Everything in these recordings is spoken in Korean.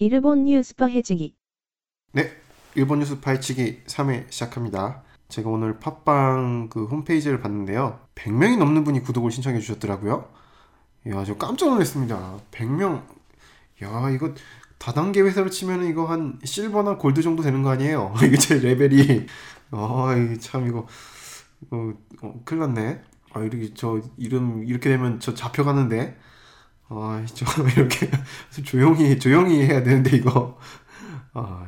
일본 뉴스 파헤치기. 네, 일본 뉴스 파헤치기 3회 시작합니다. 제가 오늘 팟빵 그 홈페이지를 봤는데요. 100명이 넘는 분이 구독을 신청해 주셨더라고요. 야, 저 깜짝 놀랐습니다. 100명. 야, 이거 다단계 회사로 치면 이거 한 실버나 골드 정도 되는 거 아니에요? 이게 제 레벨이. 아, 참 이거 어, 어 큰일 났네. 아, 이렇게 저 이름 이렇게 되면 저 잡혀가는데. 아, 저 이렇게 조용히 조용히 해야 되는데 이거. 아,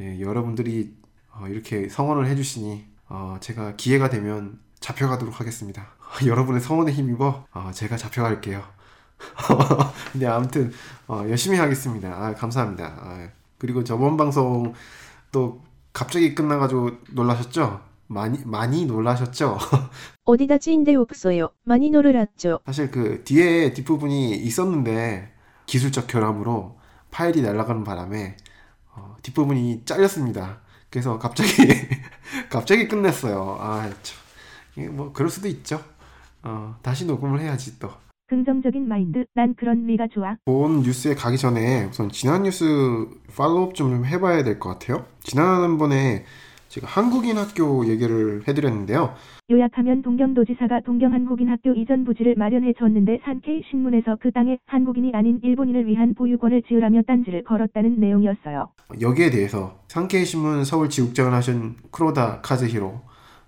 예, 여러분들이 어, 이렇게 성원을 해주시니 어, 제가 기회가 되면 잡혀가도록 하겠습니다. 여러분의 성원에 힘입어 어, 제가 잡혀갈게요. 근데 아무튼 어, 열심히 하겠습니다. 아, 감사합니다. 아, 그리고 저번 방송 또 갑자기 끝나가지고 놀라셨죠? 많이 많이 놀라셨죠? 어디다 찐데 없어요. 많이 놀랐죠. 사실 그 뒤에 뒷부분이 있었는데 기술적 결함으로 파일이 날아가는 바람에 어, 뒷부분이 잘렸습니다. 그래서 갑자기 갑자기 끝냈어요. 아, 참. 뭐 그럴 수도 있죠. 어, 다시 녹음을 해야지 또. 긍정적인 마인드. 난 그런 미가 좋아. 본 뉴스에 가기 전에 우선 지난 뉴스 팔로우업 좀 해봐야 될 것 같아요. 지난번에 제가 한국인 학교 얘기를 해드렸는데요. 요약하면 동경도지사가 동경 한국인 학교 이전 부지를 마련해 줬는데 산케이 신문에서 그 땅에 한국인이 아닌 일본인을 위한 보유권을 지으라며 딴지를 걸었다는 내용이었어요. 여기에 대해서 산케이 신문 서울 지국장을 하신 크로다 카즈히로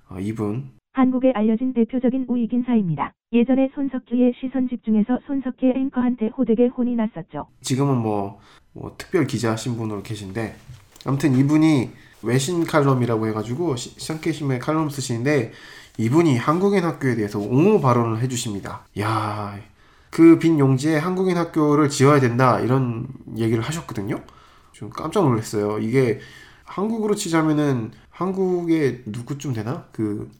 어, 이분 한국에 알려진 대표적인 우익인사입니다. 예전에 손석희의 시선 집중에서 손석희 앵커한테 호되게 혼이 났었죠. 지금은 뭐, 뭐 특별 기자 신분으로 계신데 아무튼 이분이 외신 칼럼이라고 해가지고 샹케심의 칼럼 쓰시는데 이분이 한국인 학교에 대해서 옹호 발언을 해주십니다. 야, 그 빈 용지에 한국인 학교를 지어야 된다 이런 얘기를 하셨거든요. 좀 깜짝 놀랐어요. 이게 한국으로 치자면은 한국에 누구쯤 되나? 그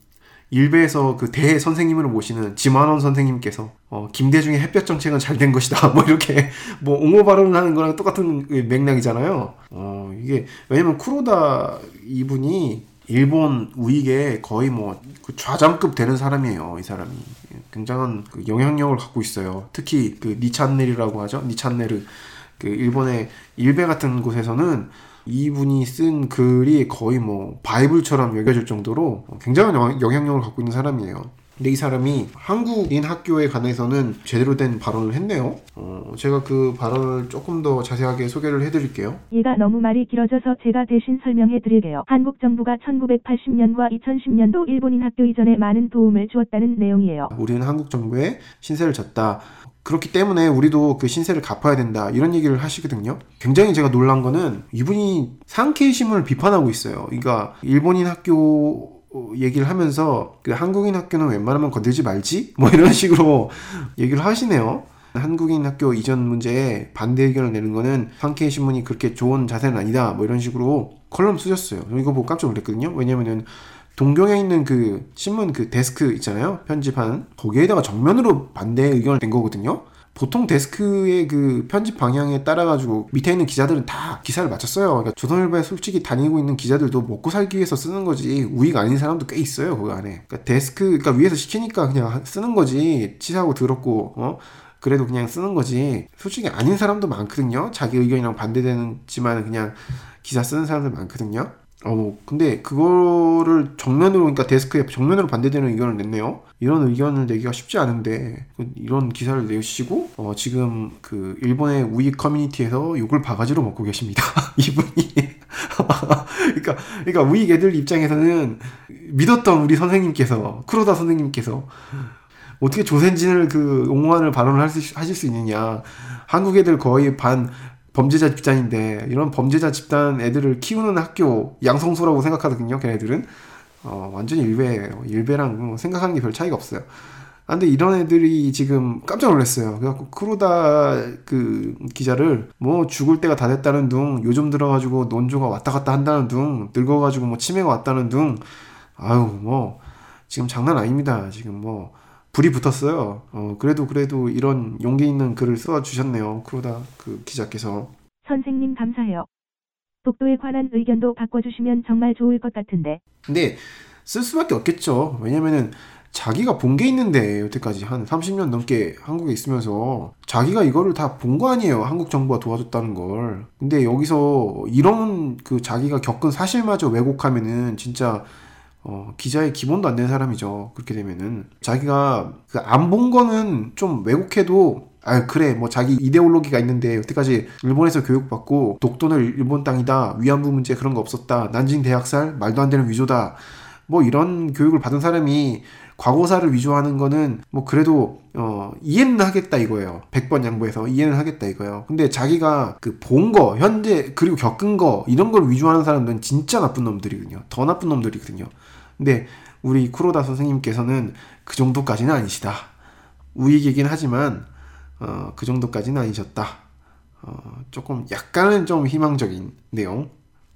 일베에서 그 대 선생님을 모시는 지만원 선생님께서 어, 김대중의 햇볕 정책은 잘 된 것이다. 뭐 이렇게 뭐 옹호 발언을 하는 거랑 똑같은 맥락이잖아요. 어, 이게 왜냐면 쿠로다 이분이 일본 우익에 거의 뭐그 좌장급 되는 사람이에요. 이 사람이 굉장한 그 영향력을 갖고 있어요. 특히 그 니찬넬이라고 하죠. 니찬넬그 일본의 일베 같은 곳에서는 이분이 쓴 글이 거의 뭐 바이블처럼 여겨질 정도로 굉장한 영향력을 갖고 있는 사람이에요. 근데 이 사람이 한국인 학교에 관해서는 제대로 된 발언을 했네요. 어, 제가 그 발언을 조금 더 자세하게 소개를 해드릴게요. 얘가 너무 말이 길어져서 제가 대신 설명해 드릴게요. 한국 정부가 1980년과 2010년도 일본인 학교 이전에 많은 도움을 주었다는 내용이에요. 우리는 한국 정부에 신세를 졌다. 그렇기 때문에 우리도 그 신세를 갚아야 된다. 이런 얘기를 하시거든요. 굉장히 제가 놀란 거는 이분이 상케이 신문을 비판하고 있어요. 그러니까 일본인 학교 얘기를 하면서 그 한국인 학교는 웬만하면 건들지 말지 뭐 이런 식으로 얘기를 하시네요. 한국인 학교 이전 문제에 반대 의견을 내는 거는 산케이 신문이 그렇게 좋은 자세는 아니다 뭐 이런 식으로 컬럼 쓰셨어요. 이거 보고 깜짝 놀랐거든요. 왜냐면은 동경에 있는 그 신문 그 데스크 있잖아요. 편집하는 거기에다가 정면으로 반대 의견을 낸 거거든요. 보통 데스크의 그 편집 방향에 따라 가지고 밑에 있는 기자들은 다 기사를 맞춰 써요. 그러니까 조선일보에 솔직히 다니고 있는 기자들도 먹고 살기 위해서 쓰는 거지 우익 아닌 사람도 꽤 있어요. 그 안에. 그러니까 데스크 그러니까 위에서 시키니까 그냥 쓰는 거지. 치사하고 더럽고 어 그래도 그냥 쓰는 거지. 솔직히 아닌 사람도 많거든요. 자기 의견이랑 반대되는지만 그냥 기사 쓰는 사람들 많거든요. 어, 근데 그거를 정면으로, 그러니까 데스크에 정면으로 반대되는 의견을 냈네요. 이런 의견을 내기가 쉽지 않은데, 그 이런 기사를 내시고, 어, 지금 그 일본의 우익 커뮤니티에서 욕을 바가지로 먹고 계십니다. 이분이. 그러니까, 그러니까 우익 애들 입장에서는 믿었던 우리 선생님께서, 크로다 선생님께서, 어떻게 조센진을 그 옹호하는 발언을 하실 수 있느냐. 한국 애들 거의 반 범죄자 집단인데 이런 범죄자 집단 애들을 키우는 학교 양성소라고 생각하거든요. 걔네들은 어, 완전히 일베예요. 일베랑 뭐 생각하는 게 별 차이가 없어요. 아, 근데 이런 애들이 지금 깜짝 놀랐어요. 그래갖고 크루다 그 기자를 뭐 죽을 때가 다 됐다는 둥, 요즘 들어가지고 논조가 왔다 갔다 한다는 둥, 늙어가지고 뭐 치매가 왔다는 둥, 아유 뭐 지금 장난 아닙니다. 지금 뭐 불이 붙었어요. 어, 그래도 그래도 이런 용기 있는 글을 써 주셨네요. 크로다 그 기자께서. 선생님 감사해요. 독도에 관한 의견도 바꿔주시면 정말 좋을 것 같은데. 근데 쓸 수밖에 없겠죠. 왜냐면은 자기가 본 게 있는데 여태까지 한 30년 넘게 한국에 있으면서 자기가 이거를 다 본 거 아니에요. 한국 정부가 도와줬다는 걸. 근데 여기서 이런 그 자기가 겪은 사실마저 왜곡하면은 진짜 어, 기자의 기본도 안 되는 사람이죠. 그렇게 되면은 자기가 그 안 본 거는 좀 왜곡해도 아 그래 뭐 자기 이데올로기가 있는데 여태까지 일본에서 교육받고 독도는 일본 땅이다 위안부 문제 그런 거 없었다 난징 대학살 말도 안 되는 위조다 뭐 이런 교육을 받은 사람이 과거사를 위조하는 거는 뭐 그래도 어 이해는 하겠다 이거예요. 100번 양보해서 이해는 하겠다 이거예요. 근데 자기가 그 본 거, 현재 그리고 겪은 거 이런 걸 위조하는 사람들은 진짜 나쁜 놈들이거든요. 더 나쁜 놈들이거든요. 근데 우리 쿠로다 선생님께서는 그 정도까지는 아니시다. 우익이긴 하지만 어, 그 정도까지는 아니셨다. 어, 조금 약간은 좀 희망적인 내용.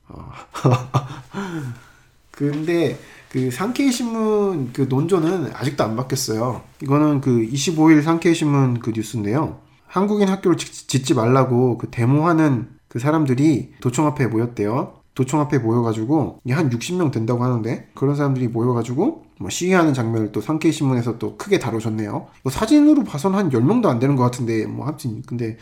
어. 근데 그 상케이 신문 그 논조는 아직도 안 바뀌었어요. 이거는 그 25일 상케이 신문 그 뉴스인데요. 한국인 학교를 짓지 말라고 그 데모하는 그 사람들이 도청 앞에 모였대요. 도청 앞에 모여가지고 한 60명 된다고 하는데 그런 사람들이 모여가지고 뭐 시위하는 장면을 또 상케이 신문에서 또 크게 다뤄줬네요. 사진으로 봐선 한 10명도 안 되는 것 같은데 뭐 하여튼 근데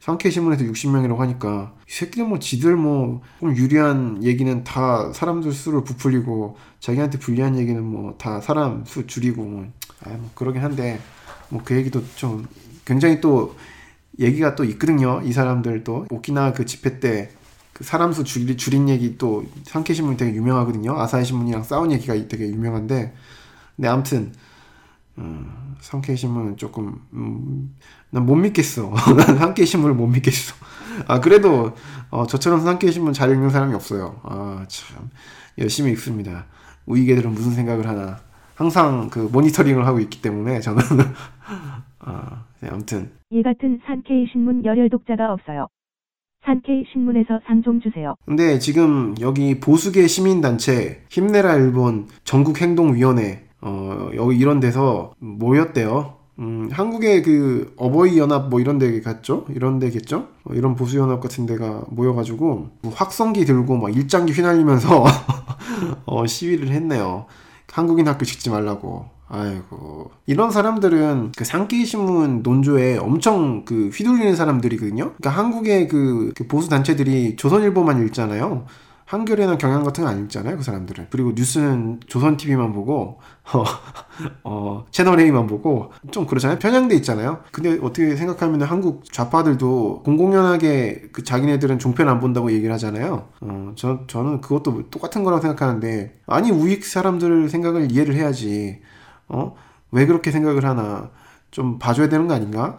상케이 신문에서 60명이라고 하니까 이 새끼들 뭐 지들 뭐 좀 유리한 얘기는 다 사람들 수를 부풀리고 자기한테 불리한 얘기는 뭐 다 사람 수 줄이고 뭐, 아, 뭐 그러긴 한데 뭐 그 얘기도 좀 굉장히 또 얘기가 또 있거든요. 이 사람들 또 오키나 그 집회 때 그 사람 수 줄, 줄인 얘기 또 상케이 신문이 되게 유명하거든요. 아사히 신문이랑 싸운 얘기가 되게 유명한데 근데 아무튼 음, 상케이 신문은 조금 음, 난 못 믿겠어. 난 상케이 신문을 못 믿겠어. 아 그래도 어, 저처럼 상케이 신문 잘 읽는 사람이 없어요. 아 참 열심히 읽습니다. 우이개들은 무슨 생각을 하나 항상 그 모니터링을 하고 있기 때문에 저는 아 네, 아무튼 이 같은 산케이 신문 열혈 독자가 없어요. 산케이 신문에서 상 좀 주세요. 근데 지금 여기 보수계 시민단체 힘내라 일본 전국행동위원회 어, 여기 이런 데서 모였대요. 음, 한국의 그 어버이 연합 뭐 이런 데 갔죠? 이런 데겠죠? 어, 이런 보수 연합 같은 데가 모여가지고 뭐 확성기 들고 막 일장기 휘날리면서 어, 시위를 했네요. 한국인 학교 짓지 말라고. 아이고 이런 사람들은 그 상케이 신문 논조에 엄청 그 휘둘리는 사람들이거든요. 그러니까 한국의 그, 그 보수 단체들이 조선일보만 읽잖아요. 한겨레나 경향 같은 거 안 읽잖아요, 그 사람들은. 그리고 뉴스는 조선 TV만 보고 어, 어, 채널 A만 보고 좀 그러잖아요. 편향돼 있잖아요. 근데 어떻게 생각하면 한국 좌파들도 공공연하게 그 자기네들은 종편 안 본다고 얘기를 하잖아요. 어, 저, 저는 그것도 똑같은 거라고 생각하는데 아니 우익 사람들 생각을 이해를 해야지. 어? 왜 그렇게 생각을 하나? 좀 봐줘야 되는 거 아닌가?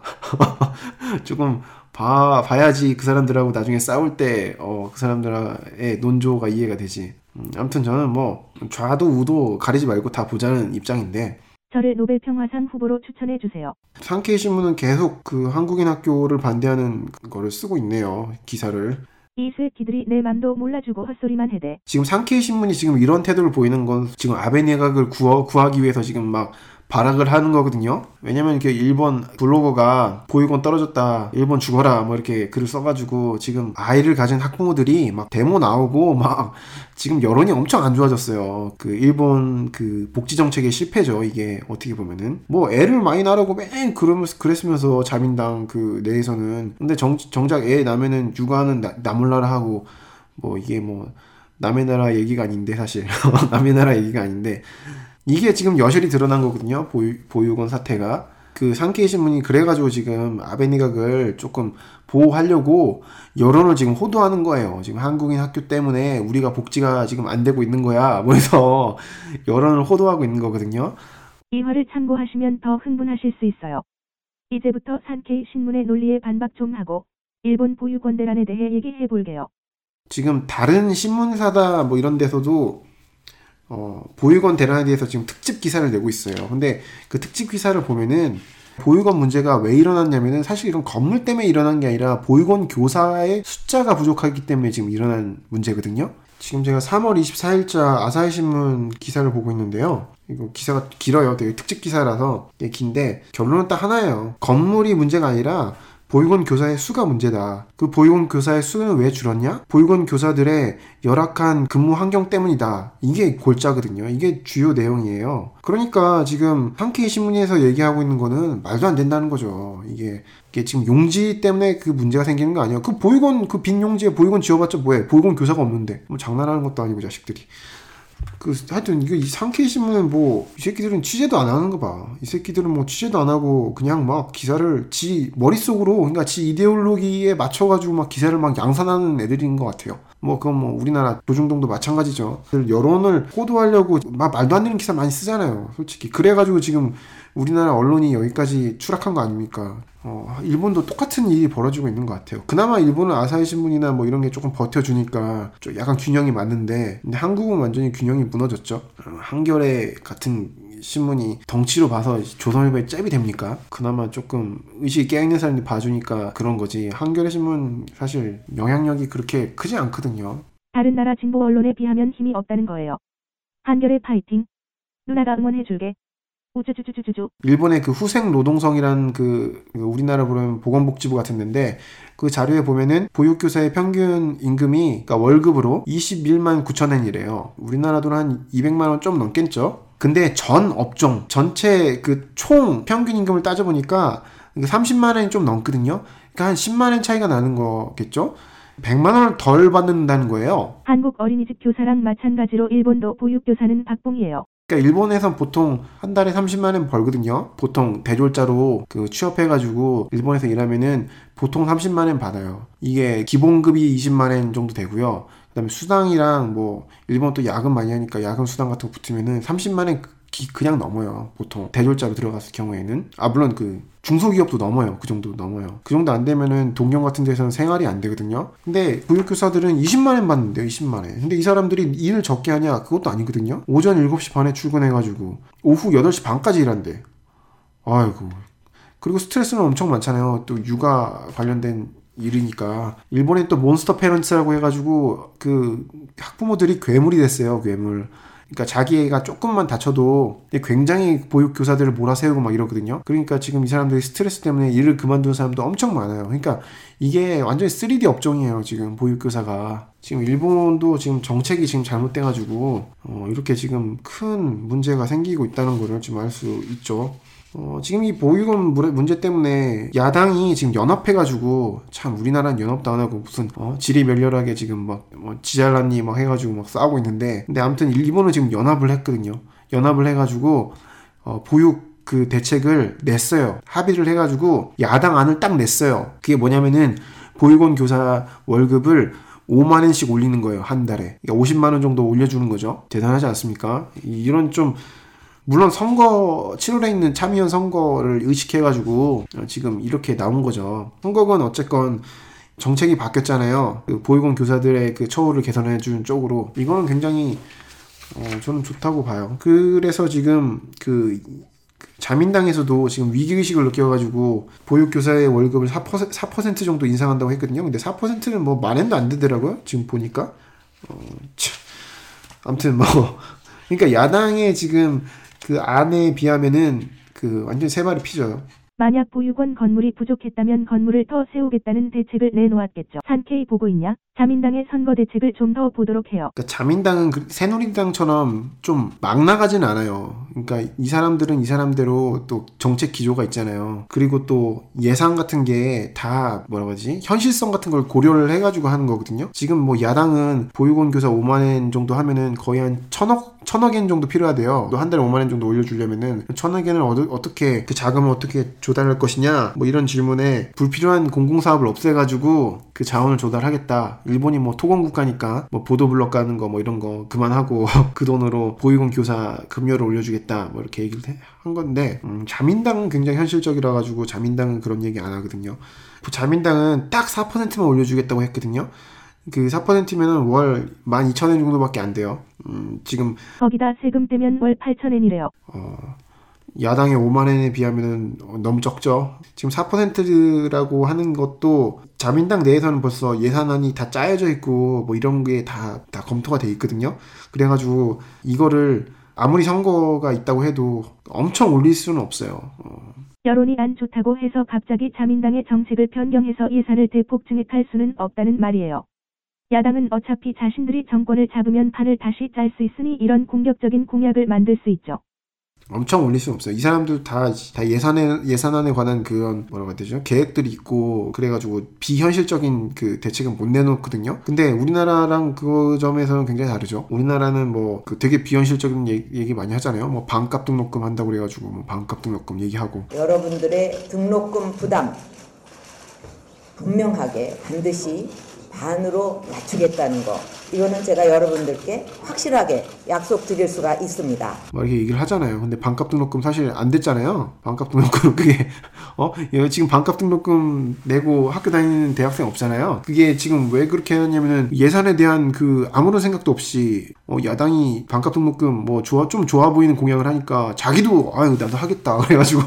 조금 봐, 봐야지 그 사람들하고 나중에 싸울 때, 어, 그 사람들의 논조가 이해가 되지. 음, 아무튼 저는 뭐, 좌도 우도 가리지 말고 다 보자는 입장인데. 저를 노벨 평화상 후보로 추천해 주세요. 상케이 신문은 계속 그 한국인 학교를 반대하는 거를 쓰고 있네요. 기사를. 이 새끼들이 내 맘도 몰라주고 헛소리만 해대. 지금 상케이 신문이 지금 이런 태도를 보이는 건 지금 아베 내각을 구하, 구하기 위해서 지금 막 발악을 하는 거거든요. 왜냐면 그 일본 블로거가 보육원 떨어졌다, 일본 죽어라, 뭐 이렇게 글을 써가지고 지금 아이를 가진 학부모들이 막 데모 나오고 막 지금 여론이 엄청 안 좋아졌어요. 그 일본 그 복지 정책의 실패죠. 이게 어떻게 보면은 뭐 애를 많이 낳으라고 맨 그러면서 그랬으면서 자민당 그 내에서는 근데 정, 정작 애 낳으면은 육아는 나, 나몰라라 하고 뭐 이게 뭐 남의 나라 얘기가 아닌데 사실 남의 나라 얘기가 아닌데 이게 지금 여실히 드러난 거거든요. 보유, 보육원 사태가. 그 상케이 신문이 그래가지고 지금 아베 니각을 조금 보호하려고 여론을 지금 호도하는 거예요. 지금 한국인 학교 때문에 우리가 복지가 지금 안 되고 있는 거야. 뭐 해서 여론을 호도하고 있는 거거든요. 이 화를 참고하시면 더 흥분하실 수 있어요. 이제부터 산케이 신문의 논리에 반박 좀 하고 일본 보육원 대란에 대해 얘기해 볼게요. 지금 다른 신문사다 뭐 이런 데서도 어, 보육원 대란에 대해서 지금 특집 기사를 내고 있어요. 근데 그 특집 기사를 보면은 보육원 문제가 왜 일어났냐면은 사실 이런 건물 때문에 일어난 게 아니라 보육원 교사의 숫자가 부족하기 때문에 지금 일어난 문제거든요. 지금 제가 3월 24일자 아사히 신문 기사를 보고 있는데요. 이거 기사가 길어요. 되게 특집 기사라서 긴데 결론은 딱 하나예요. 건물이 문제가 아니라 보육원 교사의 수가 문제다. 그 보육원 교사의 수는 왜 줄었냐? 보육원 교사들의 열악한 근무 환경 때문이다. 이게 골자거든요. 이게 주요 내용이에요. 그러니까 지금 한케이 신문에서 얘기하고 있는 거는 말도 안 된다는 거죠. 이게, 이게 지금 용지 때문에 그 문제가 생기는 거 아니에요. 그 보육원 그 빈 용지에 보육원 지어봤자 뭐해? 보육원 교사가 없는데 뭐 장난하는 것도 아니고 자식들이. 그 하여튼 이거 이 상케이 신문은 뭐 이 새끼들은 취재도 안 하는 거 봐. 이 새끼들은 뭐 취재도 안 하고 그냥 막 기사를 지 머릿속으로 그러니까 지 이데올로기에 맞춰 가지고 막 기사를 막 양산하는 애들인 것 같아요. 뭐 그건 뭐 우리나라 조중동도 마찬가지죠. 여론을 호도하려고 막 말도 안 되는 기사 많이 쓰잖아요. 솔직히 그래 가지고 지금 우리나라 언론이 여기까지 추락한 거 아닙니까? 어, 일본도 똑같은 일이 벌어지고 있는 것 같아요. 그나마 일본은 아사히 신문이나 뭐 이런 게 조금 버텨주니까 좀 약간 균형이 맞는데, 근데 한국은 완전히 균형이 무너졌죠. 어, 한겨레 같은 신문이 덩치로 봐서 조선일보에 잽이 됩니까? 그나마 조금 의식이 깨있는 사람들이 봐주니까 그런 거지. 한겨레 신문 사실 영향력이 그렇게 크지 않거든요. 다른 나라 진보 언론에 비하면 힘이 없다는 거예요. 한겨레 파이팅. 누나가 응원해줄게. 일본의 그 후생 노동성이란 그, 그 우리나라 부르면 보건복지부 같은 데인데 그 자료에 보면은 보육교사의 평균 임금이 그러니까 월급으로 21만 9천 엔이래요. 우리나라 돈 한 200만 원 좀 넘겠죠? 근데 전 업종 전체 그 총 평균 임금을 따져보니까 30만 원이 좀 넘거든요. 그러니까 한 10만 원 차이가 나는 거겠죠? 100만 원을 덜 받는다는 거예요. 한국 어린이집 교사랑 마찬가지로 일본도 보육교사는 박봉이에요. 그러니까 일본에선 보통 한 달에 30만 원 벌거든요. 보통 대졸자로 그 취업해가지고 일본에서 일하면은 보통 30만 원 받아요. 이게 기본급이 20만 원 정도 되고요. 그다음에 수당이랑 뭐 일본 또 야근 많이 하니까 야근 수당 같은 거 붙으면은 30만 원 기- 그냥 넘어요. 보통 대졸자로 들어갔을 경우에는 아 물론 그 중소기업도 넘어요. 그 정도 넘어요. 그 정도 안 되면은 동경 같은 데서는 생활이 안 되거든요. 근데 보육교사들은 20만 원 받는데요. 20만 원. 근데 이 사람들이 일을 적게 하냐? 그것도 아니거든요. 오전 7시 반에 출근해가지고 오후 8시 반까지 일한대. 아이고. 그리고 스트레스는 엄청 많잖아요. 또 육아 관련된 일이니까 일본에 또 몬스터 페런츠라고 해가지고 그 학부모들이 괴물이 됐어요. 괴물. 그러니까 자기 애가 조금만 다쳐도 굉장히 보육 교사들을 몰아세우고 막 이러거든요. 그러니까 지금 이 사람들이 스트레스 때문에 일을 그만두는 사람도 엄청 많아요. 그러니까 이게 완전히 3D 업종이에요. 지금 보육 교사가 지금 일본도 지금 정책이 지금 잘못돼가지고 어, 이렇게 지금 큰 문제가 생기고 있다는 거를 지금 알 수 있죠. 어, 지금 이 보육원 물- 문제 때문에 야당이 지금 연합해가지고 참 우리나라는 연합도 안 하고 무슨 어, 지리멸렬하게 지금 막 뭐, 지잘났니 막 해가지고 막 싸우고 있는데 근데 아무튼 일본은 지금 연합을 했거든요. 연합을 해가지고 어, 보육 그 대책을 냈어요. 합의를 해가지고 야당 안을 딱 냈어요. 그게 뭐냐면은 보육원 교사 월급을 5만 원씩 올리는 거예요 한 달에. 그러니까 50만 원 정도 올려주는 거죠. 대단하지 않습니까? 이- 이런 좀 물론 선거 7월에 있는 참의원 선거를 의식해가지고 어, 지금 이렇게 나온 거죠. 선거건 어쨌건 정책이 바뀌었잖아요. 그 보육원 교사들의 그 처우를 개선해주는 쪽으로 이거는 굉장히 어, 저는 좋다고 봐요. 그래서 지금 그 자민당에서도 지금 위기의식을 느껴가지고 보육교사의 월급을 4%, 4% 정도 인상한다고 했거든요. 근데 4%는 뭐 만엔도 안 되더라고요. 지금 보니까. 어, 참. 아무튼 뭐. 그러니까 야당의 지금 그 안에 비하면은 그 완전 새 발의 피죠. 만약 보육원 건물이 부족했다면 건물을 더 세우겠다는 대책을 내놓았겠죠. 산케이 보고 있냐? 자민당의 선거 대책을 좀 더 보도록 해요. 그러니까 자민당은 그 새누리당처럼 좀 막 나가진 않아요. 그러니까 이 사람들은 이 사람대로 또 정책 기조가 있잖아요. 그리고 또 예산 같은 게 다 뭐라고 하지? 현실성 같은 걸 고려를 해가지고 하는 거거든요. 지금 뭐 야당은 보육원 교사 5만 원 정도 하면은 거의 한 천억 천억 엔 정도 필요하대요. 또 한 달에 5만 원 정도 올려주려면은 천억 엔을 어떻게 그 자금을 어떻게 조달할 것이냐? 뭐 이런 질문에 불필요한 공공사업을 없애가지고 그 자원을 조달하겠다. 일본이 뭐 토건 국가니까 뭐 보도블럭 가는 거 뭐 이런 거 그만하고 그 돈으로 보육원 교사 급여를 올려주겠다. 뭐 이렇게 얘기를 해- 한 건데 음, 자민당은 굉장히 현실적이라 가지고 자민당은 그런 얘기 안 하거든요. 자민당은 딱 4%만 올려주겠다고 했거든요. 그 4%면은 월 12,000원 정도밖에 안 돼요. 음, 지금 거기다 세금 떼면 월 8천엔이래요. 어, 야당의 5만 원에 비하면 너무 적죠. 지금 4%라고 하는 것도 자민당 내에서는 벌써 예산안이 다 짜여져 있고 뭐 이런 게 다 다 검토가 돼 있거든요. 그래가지고 이거를 아무리 선거가 있다고 해도 엄청 올릴 수는 없어요. 어, 여론이 안 좋다고 해서 갑자기 자민당의 정책을 변경해서 예산을 대폭 증액할 수는 없다는 말이에요. 야당은 어차피 자신들이 정권을 잡으면 판을 다시 짤 수 있으니 이런 공격적인 공약을 만들 수 있죠. 엄청 올릴 수는 없어요. 이 사람들 다, 다 예산에, 예산안에 관한 그런, 뭐라고 해야 되죠? 계획들이 있고, 그래가지고 비현실적인 그 대책은 못 내놓거든요? 근데 우리나라랑 그 점에서는 굉장히 다르죠. 우리나라는 뭐, 그 되게 비현실적인 얘기, 얘기 많이 하잖아요. 뭐, 반값 등록금 한다고 그래가지고, 뭐, 반값 등록금 얘기하고. 여러분들의 등록금 부담 분명하게 반드시 반으로 낮추겠다는 거. 이거는 제가 여러분들께 확실하게 약속 드릴 수가 있습니다. 막 이렇게 얘기를 하잖아요. 근데 반값 등록금 사실 안 됐잖아요. 반값 등록금 그게 어얘 지금 반값 등록금 내고 학교 다니는 대학생 없잖아요. 그게 지금 왜 그렇게 하냐면은 예산에 대한 그 아무런 생각도 없이 어 야당이 반값 등록금 뭐 좋아 좀 좋아 보이는 공약을 하니까 자기도 아유 나도 하겠다 그래가지고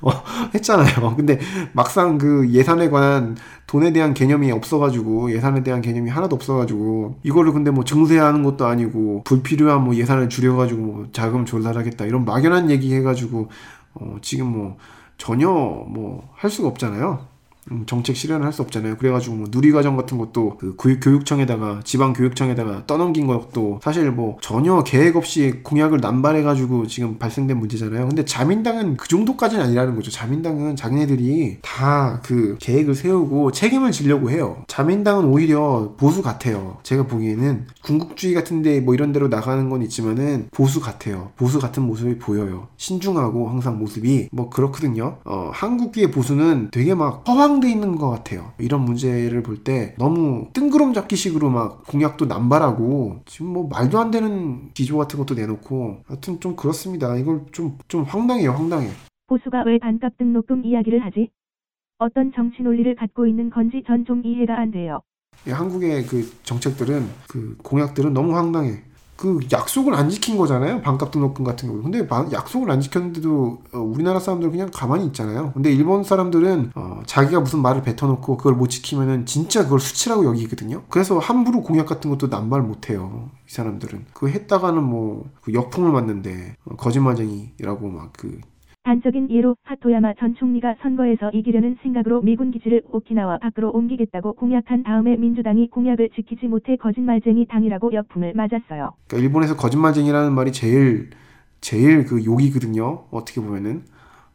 어 했잖아요. 근데 막상 그 예산에 관한 돈에 대한 개념이 없어가지고 예산에 대한 개념이 하나도 없어가지고 이거를 근데 뭐 증세하는 것도 아니고 불필요한 뭐 예산을 줄여가지고 뭐 자금 조달하겠다 이런 막연한 얘기 해가지고 어 지금 뭐 전혀 뭐 할 수가 없잖아요. 음, 정책 실현을 할 수 없잖아요. 그래가지고 뭐 누리과정 같은 것도 그 교육청에다가 지방 교육청에다가 떠넘긴 것도 사실 뭐 전혀 계획 없이 공약을 남발해가지고 지금 발생된 문제잖아요. 근데 자민당은 그 정도까지는 아니라는 거죠. 자민당은 자기네들이 다 그 계획을 세우고 책임을 지려고 해요. 자민당은 오히려 보수 같아요. 제가 보기에는 군국주의 같은데 뭐 이런 데로 나가는 건 있지만은 보수 같아요. 보수 같은 모습이 보여요. 신중하고 항상 모습이 뭐 그렇거든요. 어, 한국의 보수는 되게 막 허황 돼 있는 것 같아요. 이런 문제를 볼 때 너무 뜬구름 잡기식으로 막 공약도 남발하고 지금 뭐 말도 안 되는 기조 같은 것도 내놓고 하여튼 좀 그렇습니다. 이걸 좀, 좀 황당해요, 황당해. 보수가 왜 반값 등록금 이야기를 하지? 어떤 정치 논리를 갖고 있는 건지 전 좀 이해가 안 돼요. 한국의 그 정책들은 그 공약들은 너무 황당해. 그 약속을 안 지킨 거잖아요. 반값 등록금 같은 경우. 근데 약속을 안 지켰는데도 어, 우리나라 사람들은 그냥 가만히 있잖아요. 근데 일본 사람들은 어, 자기가 무슨 말을 뱉어놓고 그걸 못 지키면은 진짜 그걸 수치라고 여기거든요. 그래서 함부로 공약 같은 것도 남발 못 해요. 이 사람들은. 그 했다가는 뭐 그 역풍을 맞는데 어, 거짓말쟁이라고 막 그 단적인 예로 하토야마 전 총리가 선거에서 이기려는 생각으로 미군 기지를 오키나와 밖으로 옮기겠다고 공약한 다음에 민주당이 공약을 지키지 못해 거짓말쟁이 당이라고 역풍을 맞았어요. 그러니까 일본에서 거짓말쟁이라는 말이 제일 제일 그 욕이거든요. 어떻게 보면은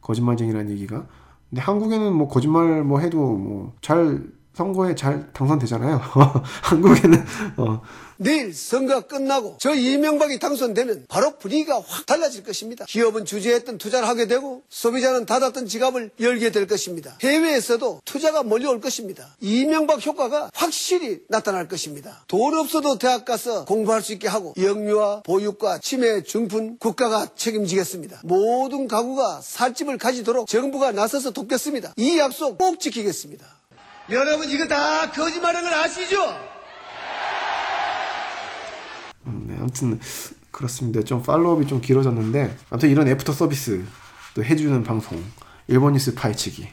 거짓말쟁이라는 얘기가. 근데 한국에는 뭐 거짓말 뭐 해도 뭐 잘 선거에 잘 당선되잖아요. 한국에는 어, 내일 선거가 끝나고 저 이명박이 당선되면 바로 분위기가 확 달라질 것입니다. 기업은 주저했던 투자를 하게 되고 소비자는 닫았던 지갑을 열게 될 것입니다. 해외에서도 투자가 몰려올 것입니다. 이명박 효과가 확실히 나타날 것입니다. 돈 없어도 대학 가서 공부할 수 있게 하고 영유아, 보육과 치매, 중풍 국가가 책임지겠습니다. 모든 가구가 살집을 가지도록 정부가 나서서 돕겠습니다. 이 약속 꼭 지키겠습니다. 여러분 이거 다 거짓말하는 걸 아시죠? 아무튼 그렇습니다. 좀 follow-up이 좀 길어졌는데 아무튼 이런 애프터 서비스 또 해주는 방송 일본 뉴스 파헤치기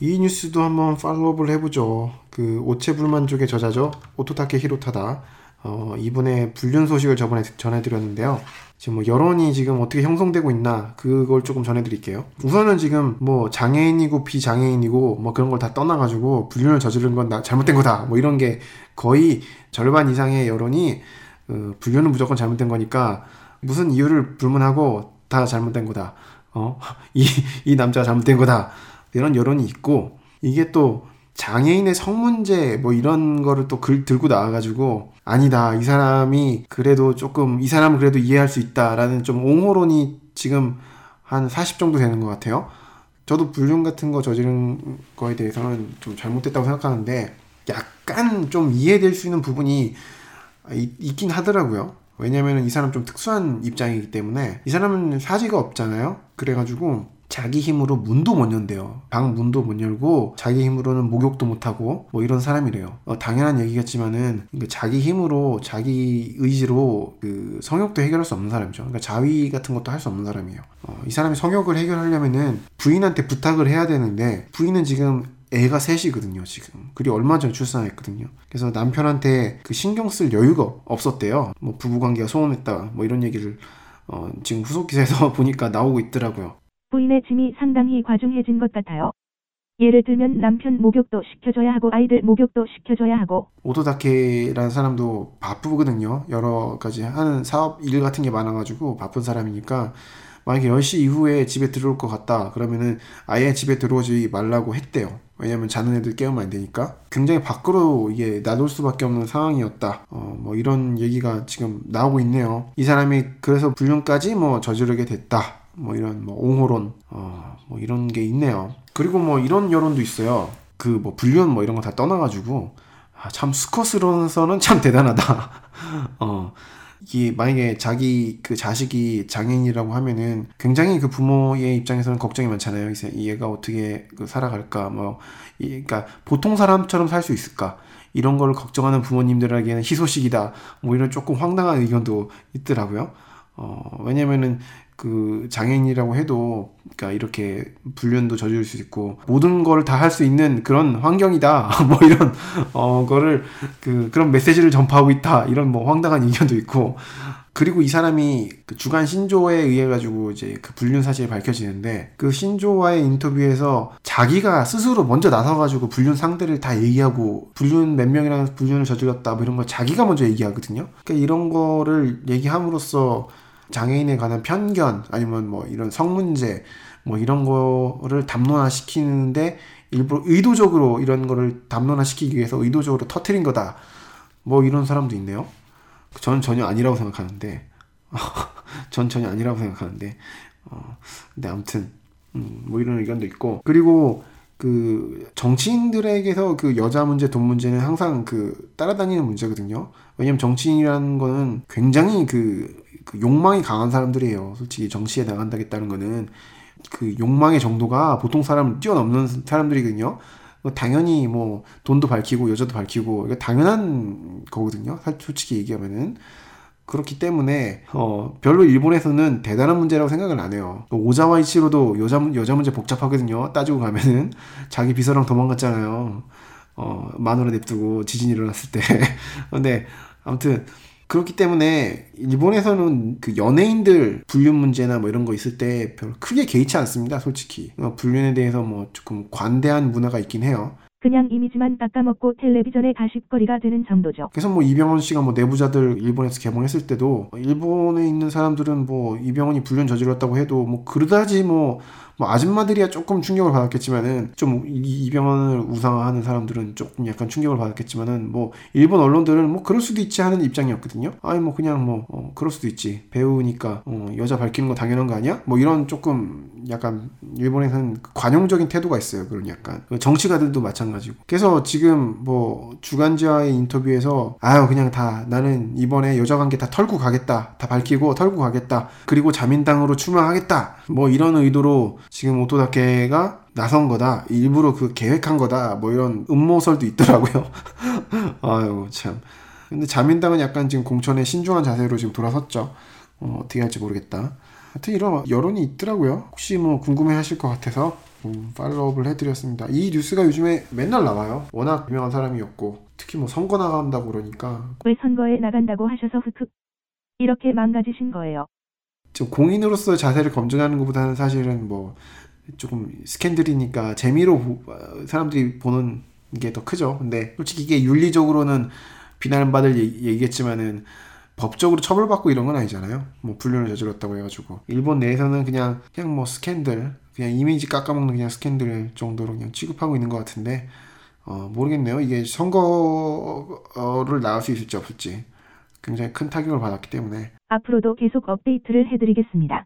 이 뉴스도 한번 follow-up을 해보죠. 그 오체불만족의 저자죠. 오토타케 히로타다. 어, 이분의 불륜 소식을 저번에 전해드렸는데요. 지금 뭐 여론이 지금 어떻게 형성되고 있나 그걸 조금 전해드릴게요. 우선은 지금 뭐 장애인이고 비장애인이고 뭐 그런 걸 다 떠나가지고 불륜을 저지른 건 나, 잘못된 거다 뭐 이런 게 거의 절반 이상의 여론이 어, 불륜은 무조건 잘못된 거니까 무슨 이유를 불문하고 다 잘못된 거다. 어? 이, 이 남자가 잘못된 거다. 이런 여론이 있고 이게 또 장애인의 성문제 뭐 이런 거를 또 글 들고 나와가지고 아니다 이 사람이 그래도 조금 이 사람은 그래도 이해할 수 있다라는 좀 옹호론이 지금 한 40 정도 되는 것 같아요. 저도 불륜 같은 거 저지른 거에 대해서는 좀 잘못됐다고 생각하는데 약간 좀 이해될 수 있는 부분이 있긴 하더라고요. 왜냐면 이 사람 좀 특수한 입장이기 때문에 이 사람은 사지가 없잖아요. 그래가지고 자기 힘으로 문도 못 연대요. 방 문도 못 열고 자기 힘으로는 목욕도 못 하고 뭐 이런 사람이래요. 어, 당연한 얘기겠지만은 자기 힘으로 자기 의지로 그 성욕도 해결할 수 없는 사람이죠. 그러니까 자위 같은 것도 할 수 없는 사람이에요. 어, 이 사람이 성욕을 해결하려면은 부인한테 부탁을 해야 되는데 부인은 지금 애가 셋이거든요, 지금. 그리고 얼마 전에 출산했거든요. 그래서 남편한테 그 신경 쓸 여유가 없었대요. 뭐 부부관계가 소원했다, 뭐 이런 얘기를 어, 지금 후속 기사에서 보니까 나오고 있더라고요. 부인의 짐이 상당히 과중해진 것 같아요. 예를 들면 남편 목욕도 시켜줘야 하고 아이들 목욕도 시켜줘야 하고 오토다케라는 사람도 바쁘거든요. 여러 가지 하는 사업 일 같은 게 많아가지고 바쁜 사람이니까 만약에 10시 이후에 집에 들어올 것 같다 그러면은 아예 집에 들어오지 말라고 했대요. 왜냐면 자는 애들 깨우면 안 되니까 굉장히 밖으로 이게 나돌 수밖에 없는 상황이었다. 어, 뭐 이런 얘기가 지금 나오고 있네요. 이 사람이 그래서 불륜까지 뭐 저지르게 됐다. 뭐 이런 뭐 옹호론 어, 뭐 이런 게 있네요. 그리고 뭐 이런 여론도 있어요. 그 뭐 불륜 뭐 이런 거 다 떠나가지고 아, 참 수컷으로서는 참 대단하다. 어. 이게 만약에 자기 그 자식이 장애인이라고 하면은 굉장히 그 부모의 입장에서는 걱정이 많잖아요. 이제 얘가 어떻게 그 살아갈까, 뭐, 이, 그러니까 보통 사람처럼 살 수 있을까 이런 걸 걱정하는 부모님들에게는 희소식이다. 뭐 이런 조금 황당한 의견도 있더라고요. 어, 왜냐면은 그 장애인이라고 해도 그러니까 이렇게 불륜도 저지를 수 있고 모든 걸 다 할 수 있는 그런 환경이다. 뭐 이런 어 거를 그 그런 메시지를 전파하고 있다. 이런 뭐 황당한 의견도 있고. 그리고 이 사람이 그 주간 신조에 의해 가지고 이제 그 불륜 사실이 밝혀지는데 그 신조와의 인터뷰에서 자기가 스스로 먼저 나서 가지고 불륜 상대를 다 얘기하고 불륜 몇 명이랑 불륜을 저질렀다 뭐 이런 걸 자기가 먼저 얘기하거든요. 그러니까 이런 거를 얘기함으로써 장애인에 관한 편견 아니면 뭐 이런 성문제 뭐 이런 거를 담론화 시키는데 일부러 의도적으로 이런 거를 담론화 시키기 위해서 의도적으로 터트린 거다. 뭐 이런 사람도 있네요. 전 전혀 아니라고 생각하는데 전 전혀 아니라고 생각하는데 어 근데 아무튼 음, 뭐 이런 의견도 있고 그리고 그 정치인들에게서 그 여자 문제, 돈 문제는 항상 그 따라다니는 문제거든요. 왜냐면 정치인이라는 거는 굉장히 그, 그 욕망이 강한 사람들이에요. 솔직히 정치에 나간다겠다는 거는 그 욕망의 정도가 보통 사람을 뛰어넘는 사람들이거든요. 당연히 뭐 돈도 밝히고 여자도 밝히고 이거 당연한 거거든요. 솔직히 얘기하면은 그렇기 때문에 어 별로 일본에서는 대단한 문제라고 생각을 안 해요. 오자와 이치로도 여자 여자 문제 복잡하거든요. 따지고 가면은 자기 비서랑 도망갔잖아요. 어 마누라 냅두고 지진 일어났을 때. 근데 아무튼 그렇기 때문에 일본에서는 그 연예인들 불륜 문제나 뭐 이런 거 있을 때 별로 크게 개의치 않습니다. 솔직히 어, 불륜에 대해서 뭐 조금 관대한 문화가 있긴 해요. 그냥 이미지만 깎아먹고 텔레비전의 가십거리가 되는 정도죠. 그래서 뭐 이병헌 씨가 뭐 내부자들 일본에서 개봉했을 때도 일본에 있는 사람들은 뭐 이병헌이 불륜 저질렀다고 해도 뭐 그러다지 뭐, 뭐 아줌마들이야 조금 충격을 받았겠지만은 좀 이병헌을 우상화하는 사람들은 조금 약간 충격을 받았겠지만은 뭐 일본 언론들은 뭐 그럴 수도 있지 하는 입장이었거든요. 아니 뭐 그냥 뭐 어, 그럴 수도 있지 배우니까 어, 여자 밝히는 거 당연한 거 아니야? 뭐 이런 조금 약간 일본에서는 관용적인 태도가 있어요. 그런 약간 정치가들도 마찬가지고. 그래서 지금 뭐 주간지와의 인터뷰에서 아유 그냥 다 나는 이번에 여자 관계 다 털고 가겠다. 다 밝히고 털고 가겠다. 그리고 자민당으로 출마하겠다. 뭐 이런 의도로 지금 오토다케가 나선 거다. 일부러 그 계획한 거다. 뭐 이런 음모설도 있더라고요. 아유 참. 근데 자민당은 약간 지금 공천에 신중한 자세로 지금 돌아섰죠. 어, 어떻게 할지 모르겠다. 하여튼 이런 여론이 있더라고요. 혹시 뭐 궁금해 하실 것 같아서 음, 팔로우업을 해드렸습니다. 이 뉴스가 요즘에 맨날 나와요. 워낙 유명한 사람이었고 특히 뭐 선거 나간다고 그러니까 왜 선거에 나간다고 하셔서 흑흑 이렇게 망가지신 거예요. 좀 공인으로서의 자세를 검증하는 것보다는 사실은 뭐 조금 스캔들이니까 재미로 보, 사람들이 보는 게 더 크죠. 근데 솔직히 이게 윤리적으로는 비난받을 얘기겠지만은 법적으로 처벌받고 이런 건 아니잖아요. 뭐 불륜을 저질렀다고 해가지고 일본 내에서는 그냥 그냥 뭐 스캔들, 그냥 이미지 깎아먹는 그냥 스캔들 정도로 그냥 취급하고 있는 것 같은데 어, 모르겠네요. 이게 선거를 나올 수 있을지 없을지 굉장히 큰 타격을 받았기 때문에 앞으로도 계속 업데이트를 해드리겠습니다.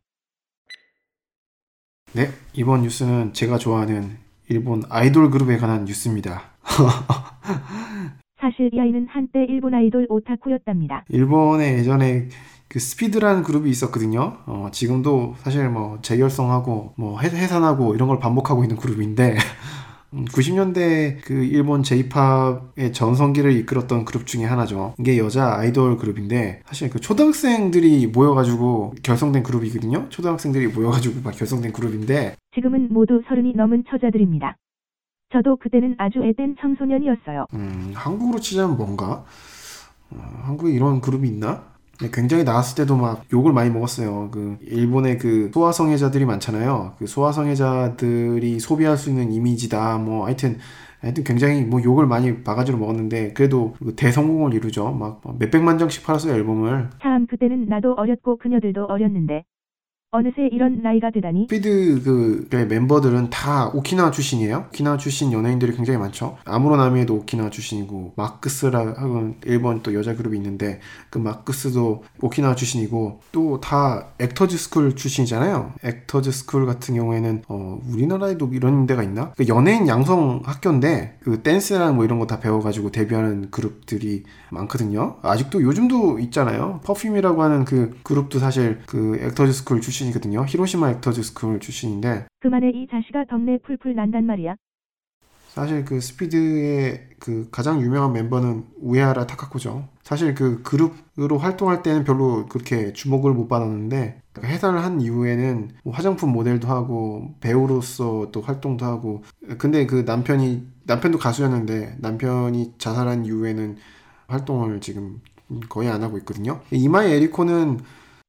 네, 이번 뉴스는 제가 좋아하는 일본 아이돌 그룹에 관한 뉴스입니다. 사실 이 아이는 한때 일본 아이돌 오타쿠였답니다. 일본에 예전에 그 스피드라는 그룹이 있었거든요. 어, 지금도 사실 뭐 재결성하고 뭐 해산하고 이런 걸 반복하고 있는 그룹인데 90년대 그 일본 J-팝의 전성기를 이끌었던 그룹 중에 하나죠. 이게 여자 아이돌 그룹인데 사실 그 초등학생들이 모여가지고 결성된 그룹이거든요. 초등학생들이 모여가지고 막 결성된 그룹인데 지금은 모두 서른이 넘은 처자들입니다. 저도 그때는 아주 애된 청소년이었어요. 음, 한국으로 치자면 뭔가? 어, 한국에 이런 그룹이 있나? 네, 굉장히 나왔을 때도 막 욕을 많이 먹었어요. 그 일본의 그 소아 성애자들이 많잖아요. 그 소아 성애자들이 소비할 수 있는 이미지다. 뭐 하여튼 하여튼 굉장히 뭐 욕을 많이 바가지로 먹었는데 그래도 그 대성공을 이루죠. 막 몇백만 장씩 팔았어요 앨범을. 참 그때는 나도 어렸고 그녀들도 어렸는데 어느새 이런 나이가 되다니 스피드 그 멤버들은 다 오키나와 출신이에요. 오키나와 출신 연예인들이 굉장히 많죠. 아무로나미에도 오키나와 출신이고 MAX라 하고 일본 또 여자 그룹이 있는데 그 MAX도 오키나와 출신이고 또 다 Actors School 출신이잖아요. Actors School 같은 경우에는 어 우리나라에도 이런 데가 있나? 그 연예인 양성 학교인데 그 댄스랑 뭐 이런 거 다 배워가지고 데뷔하는 그룹들이 많거든요. 아직도 요즘도 있잖아요. Perfume이라고 하는 그 그룹도 사실 그 Actors School 출신 출신이거든요. 히로시마 Actors School 출신인데 그만해 이 자식아 덕내 풀풀 난단 말이야. 사실 그 스피드의 그 가장 유명한 멤버는 우에하라 타카코죠. 사실 그 그룹으로 활동할 때는 별로 그렇게 주목을 못 받았는데 해산을 한 이후에는 뭐 화장품 모델도 하고 배우로서 또 활동도 하고 근데 그 남편이 남편도 가수였는데 남편이 자살한 이후에는 활동을 지금 거의 안 하고 있거든요. 이마이 에리코는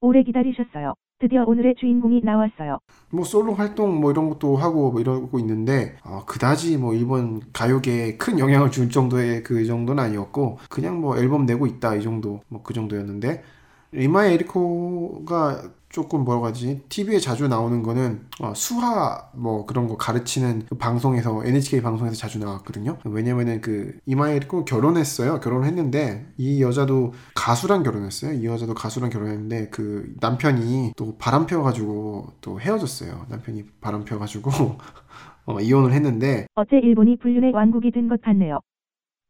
오래 기다리셨어요. 드디어 오늘의 주인공이 나왔어요. 뭐 솔로 활동 뭐 이런 것도 하고 뭐 이러고 있는데 어, 그다지 뭐 일본 가요계에 큰 영향을 줄 정도의 그 정도는 아니었고 그냥 뭐 앨범 내고 있다 이 정도 뭐 그 정도였는데 리마의 에리코가 조금 뭐라고 하지 TV에 자주 나오는 거는 어, 수화 뭐 그런 거 가르치는 그 방송에서 NHK 방송에서 자주 나왔거든요. 왜냐면은 그 이마에 있고 결혼했어요. 결혼했는데 이 여자도 가수랑 결혼했어요. 이 여자도 가수랑 결혼했는데 그 남편이 또 바람 피워가지고 또 헤어졌어요. 남편이 바람 피워가지고 어, 이혼을 했는데 어째 일본이 불륜의 왕국이 된 것 같네요.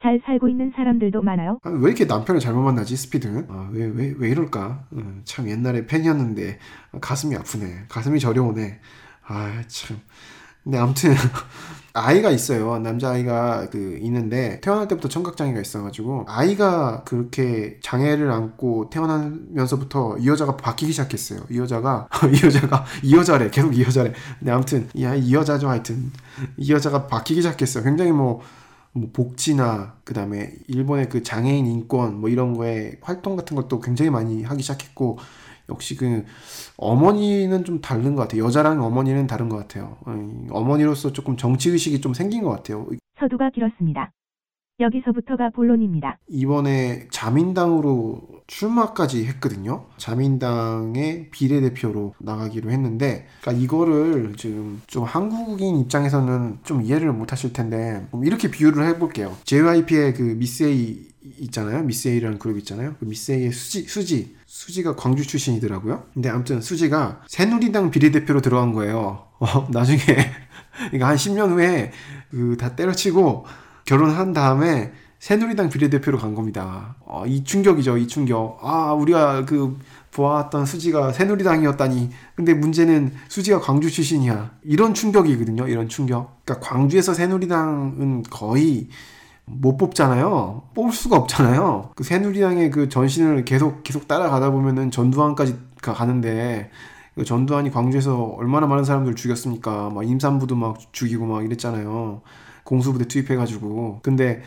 잘 살고 있는 사람들도 많아요. 아, 왜 이렇게 남편을 잘못 만나지 스피드는? 아, 왜, 왜, 왜 이럴까? 음, 참 옛날에 팬이었는데 가슴이 아프네. 가슴이 저려오네. 아 참. 근데 아무튼 아이가 있어요. 남자아이가 그 있는데 태어날 때부터 청각장애가 있어가지고 아이가 그렇게 장애를 안고 태어나면서부터 이 여자가 바뀌기 시작했어요. 이 여자가 이 여자가 이 여자래 계속 이 여자래. 근데 아무튼 이 아이 이 여자죠 하여튼 이 여자가 바뀌기 시작했어요. 굉장히 뭐 뭐 복지나 그다음에 일본의 그 장애인 인권 뭐 이런 거에 활동 같은 것도 굉장히 많이 하기 시작했고 역시 그 어머니는 좀 다른 것 같아요. 여자랑 어머니는 다른 것 같아요. 어, 어머니로서 조금 정치 의식이 좀 생긴 것 같아요. 서두가 길었습니다. 여기서부터가 본론입니다. 이번에 자민당으로 출마까지 했거든요. 자민당의 비례대표로 나가기로 했는데, 그러니까 이거를 지금 좀 한국인 입장에서는 좀 이해를 못 하실 텐데, 이렇게 비유를 해볼게요. JYP의 그 A 있잖아요. 미스 A라는 그룹 있잖아요. 그 미스 A의 수지, 수지. 수지가 광주 출신이더라고요. 근데 아무튼 수지가 새누리당 비례대표로 들어간 거예요. 어, 나중에, 그러니까 한 10년 후에 그 다 때려치고, 결혼한 다음에 새누리당 비례대표로 간 겁니다. 어, 이 충격이죠, 이 충격. 아, 우리가 그 보았던 수지가 새누리당이었다니. 근데 문제는 수지가 광주 출신이야. 이런 충격이거든요, 이런 충격. 그러니까 광주에서 새누리당은 거의 못 뽑잖아요. 뽑을 수가 없잖아요. 그 새누리당의 그 전신을 계속 계속 따라가다 보면은 전두환까지 가는데 그 전두환이 광주에서 얼마나 많은 사람들 죽였습니까? 막 임산부도 막 죽이고 막 이랬잖아요. 공수부대 투입해가지고. 근데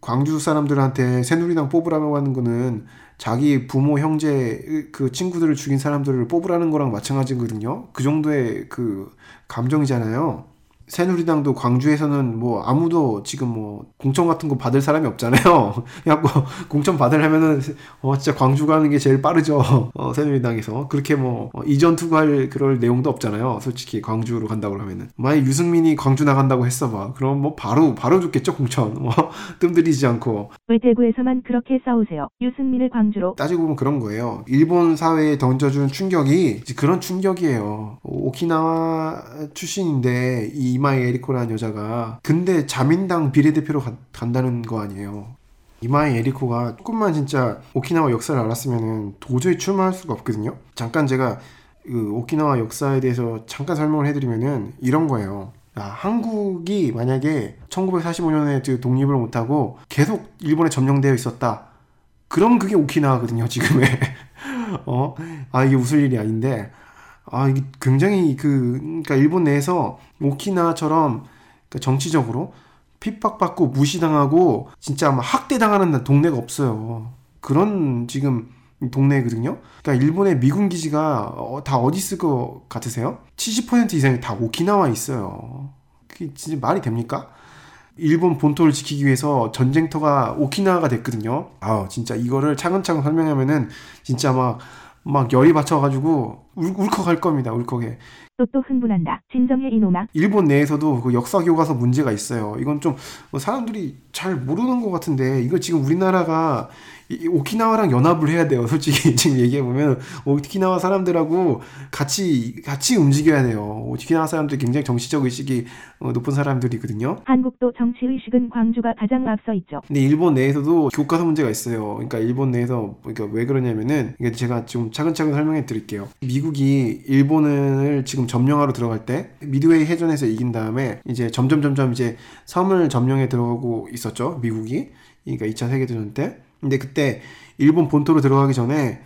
광주 사람들한테 새누리당 뽑으라고 하는 거는 자기 부모, 형제, 그 친구들을 죽인 사람들을 뽑으라는 거랑 마찬가지거든요. 그 정도의 그 감정이잖아요. 새누리당도 광주에서는 뭐 아무도 지금 뭐 공천 같은 거 받을 사람이 없잖아요. 그래갖고 공천 받으려면은 어 진짜 광주 가는 게 제일 빠르죠. 어 새누리당에서 그렇게 뭐 어, 이전 투구할 그럴 내용도 없잖아요. 솔직히 광주로 간다고 하면은 만약 유승민이 광주 나간다고 했어봐. 그럼 뭐 바로 바로 죽겠죠 공천. 뭐 뜸들이지 않고. 왜 대구에서만 그렇게 싸우세요? 유승민을 광주로. 따지고 보면 그런 거예요. 일본 사회에 던져준 충격이 그런 충격이에요. 오키나와 출신인데 이 이마에 에리코라는 여자가 근데 자민당 비례대표로 가, 간다는 거 아니에요. 이마에 에리코가 조금만 진짜 오키나와 역사를 알았으면 도저히 출마할 수가 없거든요. 잠깐 제가 그 오키나와 역사에 대해서 잠깐 설명을 해드리면은 이런 거예요. 야, 한국이 만약에 1945년에 그 독립을 못하고 계속 일본에 점령되어 있었다. 그럼 그게 오키나와거든요, 지금의. 어? 아, 이게 웃을 일이 아닌데. 아, 이게 굉장히 그, 그러니까 일본 내에서 오키나처럼 그러니까 정치적으로 핍박받고 무시당하고 진짜 막 학대당하는 동네가 없어요. 그런 지금 동네거든요. 그러니까 일본의 미군 기지가 어, 다 어디 있을 것 같으세요? 70% 이상이 다 오키나와 있어요. 그게 진짜 말이 됩니까? 일본 본토를 지키기 위해서 전쟁터가 오키나와가 됐거든요. 아, 진짜 이거를 차근차근 설명하면은 진짜 막, 막 열이 받쳐가지고 울, 울컥할 겁니다. 울컥해. 또 또 흥분한다. 진정해 이놈아. 일본 내에서도 그 역사 교과서 문제가 있어요. 이건 좀 사람들이 잘 모르는 것 같은데 이거 지금 우리나라가 이 오키나와랑 연합을 해야 돼요. 솔직히 지금 얘기해 보면 오키나와 사람들하고 같이 같이 움직여야 돼요. 오키나와 사람들이 굉장히 정치적 의식이 어, 높은 사람들이거든요. 한국도 정치 의식은 광주가 가장 앞서 있죠. 근데 일본 내에서도 교과서 문제가 있어요. 그러니까 일본 내에서 그러니까 왜 그러냐면은 이게 제가 좀 차근차근 설명해 드릴게요. 미국이 일본을 지금 점령하러 들어갈 때 미드웨이 해전에서 이긴 다음에 이제 점점 점점 이제 섬을 점령해 들어가고 있었죠. 미국이. 그러니까 2차 세계대전 때. 근데 그때 일본 본토로 들어가기 전에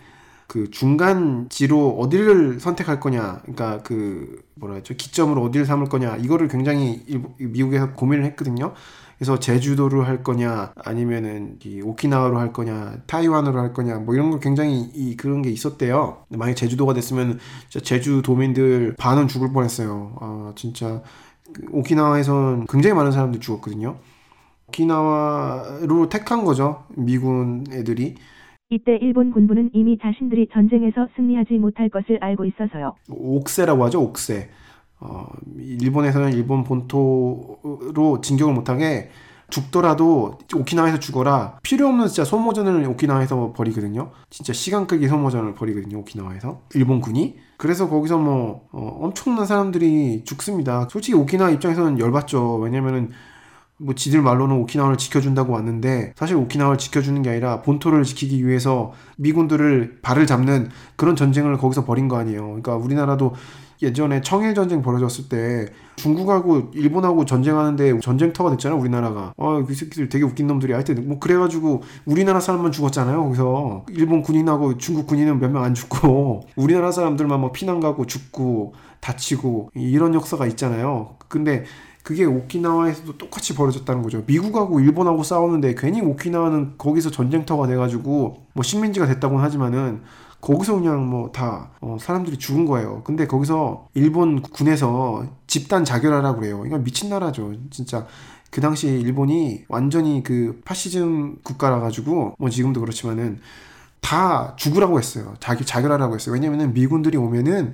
그 중간지로 어디를 선택할 거냐, 그러니까 그 뭐라 했죠, 기점으로 어디를 삼을 거냐, 이거를 굉장히 일본, 미국에서 고민을 했거든요. 그래서 제주도를 할 거냐, 아니면은 이 오키나와로 할 거냐, 타이완으로 할 거냐, 뭐 이런 거 굉장히 이 그런 게 있었대요. 만약 제주도가 됐으면 제주 도민들 반은 죽을 뻔했어요. 아 진짜 그 오키나와에선 굉장히 많은 사람들이 죽었거든요. 오키나와로 택한 거죠. 미군 애들이. 이때 일본 군부는 이미 자신들이 전쟁에서 승리하지 못할 것을 알고 있어서요. 옥세라고 하죠. 옥세. 어, 일본에서는 일본 본토로 진격을 못하게 죽더라도 오키나와에서 죽어라. 필요 없는 진짜 소모전을 오키나와에서 벌이거든요. 진짜 시간 끌기 소모전을 벌이거든요. 오키나와에서. 일본군이. 그래서 거기서 뭐 어, 엄청난 사람들이 죽습니다. 솔직히 오키나와 입장에서는 열받죠. 왜냐면은 뭐 지들 말로는 오키나와를 지켜준다고 왔는데 사실 오키나와를 지켜주는 게 아니라 본토를 지키기 위해서 미군들을 발을 잡는 그런 전쟁을 거기서 벌인 거 아니에요. 그러니까 우리나라도 예전에 청일 전쟁 벌어졌을 때 중국하고 일본하고 전쟁하는데 전쟁터가 됐잖아요 우리나라가. 어그 새끼들 되게 웃긴 놈들이. 하여튼 뭐 그래가지고 우리나라 사람만 죽었잖아요 거기서. 일본 군인하고 중국 군인은 몇 명 안 죽고 우리나라 사람들만 막 피난 가고 죽고 다치고 이런 역사가 있잖아요. 근데 그게 오키나와에서도 똑같이 벌어졌다는 거죠. 미국하고 일본하고 싸우는데 괜히 오키나와는 거기서 전쟁터가 돼가지고 뭐 식민지가 됐다고는 하지만은 거기서 그냥 뭐다 어, 사람들이 죽은 거예요. 근데 거기서 일본 군에서 집단 자결하라고 그래요. 이건 미친 나라죠. 진짜 그 당시 일본이 완전히 그 파시즘 국가라 가지고 뭐 지금도 그렇지만은 다 죽으라고 했어요. 자기 자결하라고 했어요. 왜냐면은 미군들이 오면은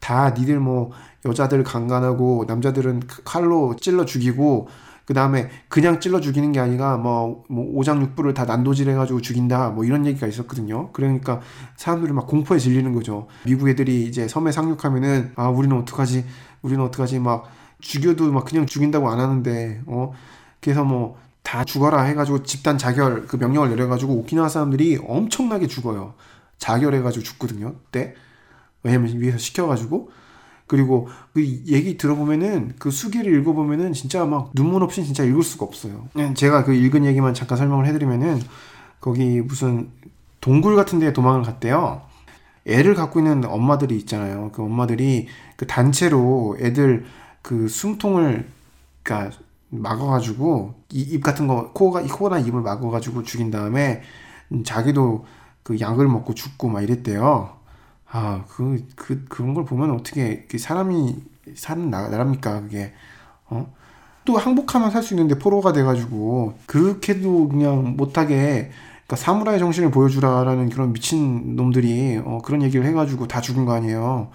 다 니들 뭐 여자들 강간하고 남자들은 칼로 찔러 죽이고 그 다음에 그냥 찔러 죽이는 게 아니라 뭐, 뭐 오장육부를 다 난도질 해가지고 죽인다 뭐 이런 얘기가 있었거든요. 그러니까 사람들이 막 공포에 질리는 거죠. 미국 애들이 이제 섬에 상륙하면은 아 우리는 어떡하지 우리는 어떡하지 막 죽여도 막 그냥 죽인다고 안 하는데 어 그래서 뭐 다 죽어라 해가지고 집단 자결 그 명령을 내려가지고 오키나와 사람들이 엄청나게 죽어요. 자결해가지고 죽거든요. 그때 왜냐면 위에서 시켜가지고 그리고 그 얘기 들어보면은 그 수기를 읽어보면은 진짜 막 눈물 없이 진짜 읽을 수가 없어요. 제가 그 읽은 얘기만 잠깐 설명을 해드리면은 거기 무슨 동굴 같은 데 도망을 갔대요. 애를 갖고 있는 엄마들이 있잖아요. 그 엄마들이 그 단체로 애들 그 숨통을 그니까 막아가지고 입 같은 거 코가 코나 입을 막아가지고 죽인 다음에 자기도 그 약을 먹고 죽고 막 이랬대요. 아, 그, 그, 그런 걸 보면 어떻게, 사람이 사는 나, 나랍니까, 그게. 어? 또 항복하면 살 수 있는데 포로가 돼가지고, 그렇게도 그냥 못하게, 그러니까 사무라이 정신을 보여주라라는 그런 미친 놈들이, 어, 그런 얘기를 해가지고 다 죽은 거 아니에요.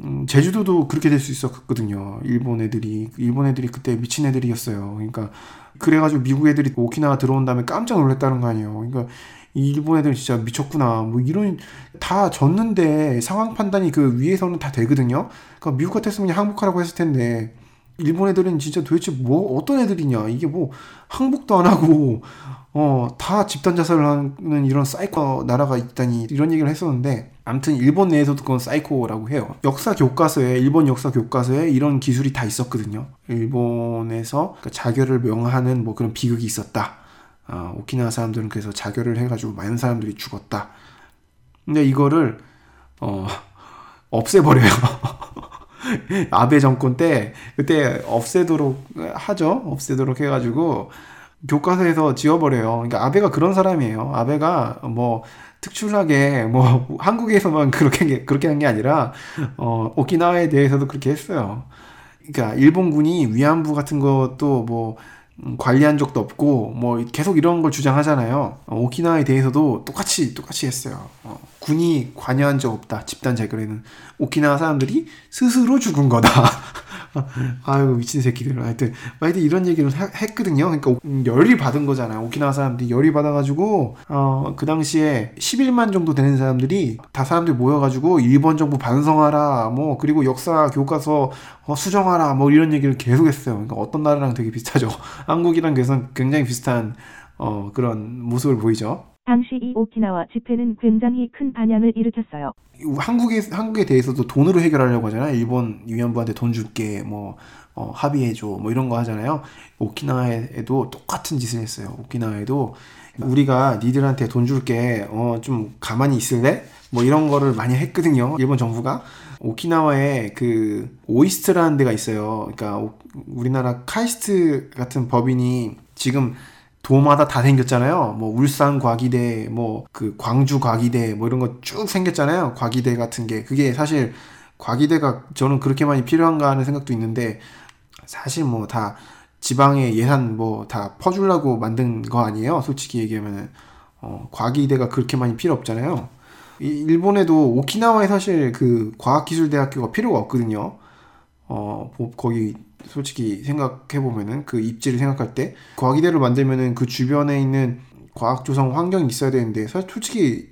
음, 제주도도 그렇게 될 수 있었거든요. 일본 애들이. 일본 애들이 그때 미친 애들이었어요. 그러니까, 그래가지고 미국 애들이 오키나와 들어온 다음에 깜짝 놀랐다는 거 아니에요. 그러니까, 일본 애들 진짜 미쳤구나. 뭐 이런 다 졌는데 상황 판단이 그 위에서는 다 되거든요. 그러니까 미국 같았으면 항복하라고 했을 텐데 일본 애들은 진짜 도대체 뭐 어떤 애들이냐. 이게 뭐 항복도 안 하고 어 다 집단 자살을 하는 이런 사이코 나라가 있다니 이런 얘기를 했었는데 아무튼 일본 내에서도 그건 사이코라고 해요. 역사 교과서에 일본 역사 교과서에 이런 기술이 다 있었거든요. 일본에서 그러니까 자결을 명하는 뭐 그런 비극이 있었다. 어, 오키나와 사람들은 그래서 자결을 해가지고 많은 사람들이 죽었다. 근데 이거를 어, 없애버려요. 아베 정권 때 그때 없애도록 하죠. 없애도록 해가지고 교과서에서 지워버려요. 그러니까 아베가 그런 사람이에요. 아베가 뭐 특출나게 뭐 한국에서만 그렇게 그렇게 한 게 아니라 어 오키나와에 대해서도 그렇게 했어요. 그러니까 일본군이 위안부 같은 것도 뭐 음, 관리한 적도 없고 뭐 계속 이런 걸 주장하잖아요. 어, 오키나와에 대해서도 똑같이 똑같이 했어요. 어, 군이 관여한 적 없다. 집단 자결에는 오키나와 사람들이 스스로 죽은 거다. 아유 미친 새끼들. 하여튼 하여튼 이런 얘기를 하, 했거든요. 그러니까 음, 열이 받은 거잖아요. 오키나와 사람들이 열이 받아가지고 어, 그 당시에 11만 정도 되는 사람들이 다 사람들이 모여가지고 일본 정부 반성하라 뭐 그리고 역사 교과서 어, 수정하라 뭐 이런 얘기를 계속했어요. 그러니까 어떤 나라랑 되게 비슷하죠. 한국이랑 굉장히 비슷한 어, 그런 모습을 보이죠. 당시 이 오키나와 집회는 굉장히 큰 반향을 일으켰어요. 한국에 한국에 대해서도 돈으로 해결하려고 하잖아요. 일본 위안부한테 돈 줄게 뭐 어, 합의해줘 뭐 이런 거 하잖아요. 오키나와에도 똑같은 짓을 했어요. 오키나와에도 우리가 니들한테 돈 줄게 어 좀 가만히 있을래? 뭐 이런 거를 많이 했거든요. 일본 정부가 오키나와에 그 OIST라는 데가 있어요. 그러니까 우리나라 KAIST 같은 법인이 지금 도마다 다 생겼잖아요. 뭐 울산 과기대, 뭐 그 광주 과기대, 뭐 이런 거 쭉 생겼잖아요. 과기대 같은 게 그게 사실 과기대가 저는 그렇게 많이 필요한가 하는 생각도 있는데 사실 뭐 다 지방의 예산 뭐 다 퍼주려고 만든 거 아니에요. 솔직히 얘기하면은 어, 과기대가 그렇게 많이 필요 없잖아요. 일본에도 오키나와에 사실 그 과학기술대학교가 필요가 없거든요. 어, 거기 솔직히 생각해 보면은 그 입지를 생각할 때 과기대를 만들면은 그 주변에 있는 과학 조성 환경이 있어야 되는데 사실 솔직히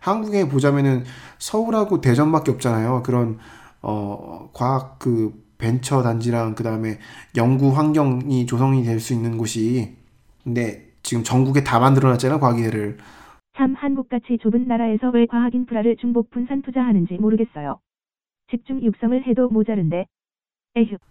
한국에 보자면은 서울하고 대전밖에 없잖아요. 그런 어 과학 그 벤처 단지랑 그다음에 연구 환경이 조성이 될 수 있는 곳이 근데 지금 전국에 다 만들어 놨잖아요, 과기대를. 참 한국같이 좁은 나라에서 왜 과학 인프라를 중복 분산 투자하는지 모르겠어요. 집중 육성을 해도 모자른데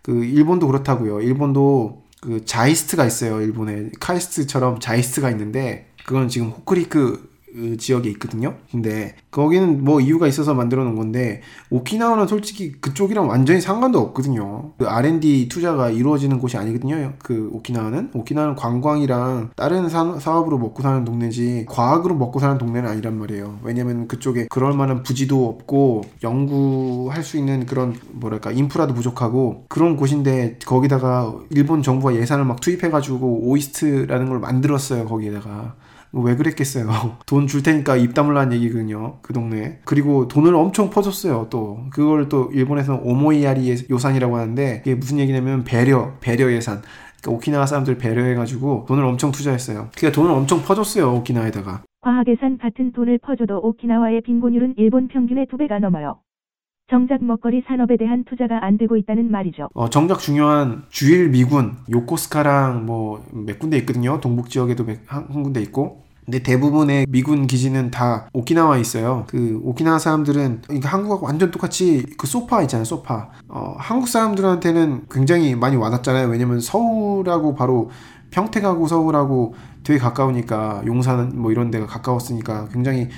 그 일본도 그렇다고요. 일본도 그 JAIST가 있어요. 일본에 KAIST처럼 JAIST가 있는데 그건 지금 호쿠리쿠 그 지역에 있거든요. 근데 거기는 뭐 이유가 있어서 만들어 놓은 건데 오키나와는 솔직히 그쪽이랑 완전히 상관도 없거든요. 그 R&D 투자가 이루어지는 곳이 아니거든요. 그 오키나와는 오키나와는 관광이랑 다른 사, 사업으로 먹고 사는 동네지 과학으로 먹고 사는 동네는 아니란 말이에요. 왜냐면 그쪽에 그럴 만한 부지도 없고 연구할 수 있는 그런 뭐랄까 인프라도 부족하고 그런 곳인데 거기다가 일본 정부가 예산을 막 투입해 가지고 OIST라는 걸 만들었어요. 거기에다가 왜 그랬겠어요. 돈 줄 테니까 입 다물라는 얘기거든요. 그 동네. 그리고 돈을 엄청 퍼줬어요. 또 그걸 또 일본에서 오모이야리 요산이라고 하는데 이게 무슨 얘기냐면 배려, 배려 예산. 그러니까 오키나와 사람들 배려해가지고 돈을 엄청 투자했어요. 그러니까 돈을 엄청 퍼줬어요. 오키나와에다가. 과학예산 같은 돈을 퍼줘도 오키나와의 빈곤율은 일본 평균의 두 배가 넘어요. 정작 먹거리 산업에 대한 투자가 안 되고 있다는 말이죠. 어, 정작 중요한 주일 미군 요코스카랑 뭐 몇 군데 있거든요. 동북 지역에도 한, 한 군데 있고 근데 대부분의 미군 기지는 다 오키나와에 있어요. 그 오키나와 사람들은 그러니까 한국하고 완전 똑같이 그 소파 있잖아요, 소파. 어, 한국 사람들한테는 굉장히 많이 와닿잖아요. 왜냐면 서울하고 바로 평택하고 서울하고 되게 가까우니까 용산 뭐 이런 데가 가까웠으니까 굉장히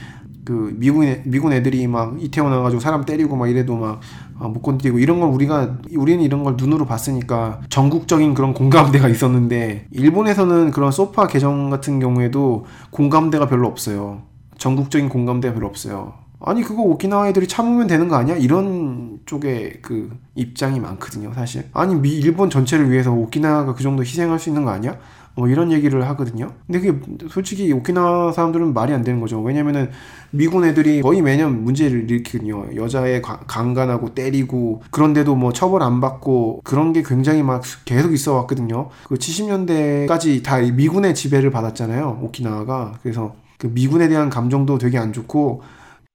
그 미군 애, 미군 애들이 막 이태원 와가지고 사람 때리고 막 이래도 막못 아, 건드리고 이런 걸 우리가 우리는 이런 걸 눈으로 봤으니까 전국적인 그런 공감대가 있었는데 일본에서는 그런 소파 개정 같은 경우에도 공감대가 별로 없어요. 전국적인 공감대가 별로 없어요. 아니 그거 오키나와 애들이 참으면 되는 거 아니야? 이런 쪽에 그 입장이 많거든요, 사실. 아니 미 일본 전체를 위해서 오키나와가 그 정도 희생할 수 있는 거 아니야? 뭐 이런 얘기를 하거든요. 근데 그게 솔직히 오키나와 사람들은 말이 안 되는 거죠. 왜냐면은 미군 애들이 거의 매년 문제를 일으키거든요. 여자애 강간하고 때리고 그런데도 뭐 처벌 안 받고 그런 게 굉장히 막 계속 있어 왔거든요. 그 70년대까지 다 미군의 지배를 받았잖아요. 오키나와가. 그래서 그 미군에 대한 감정도 되게 안 좋고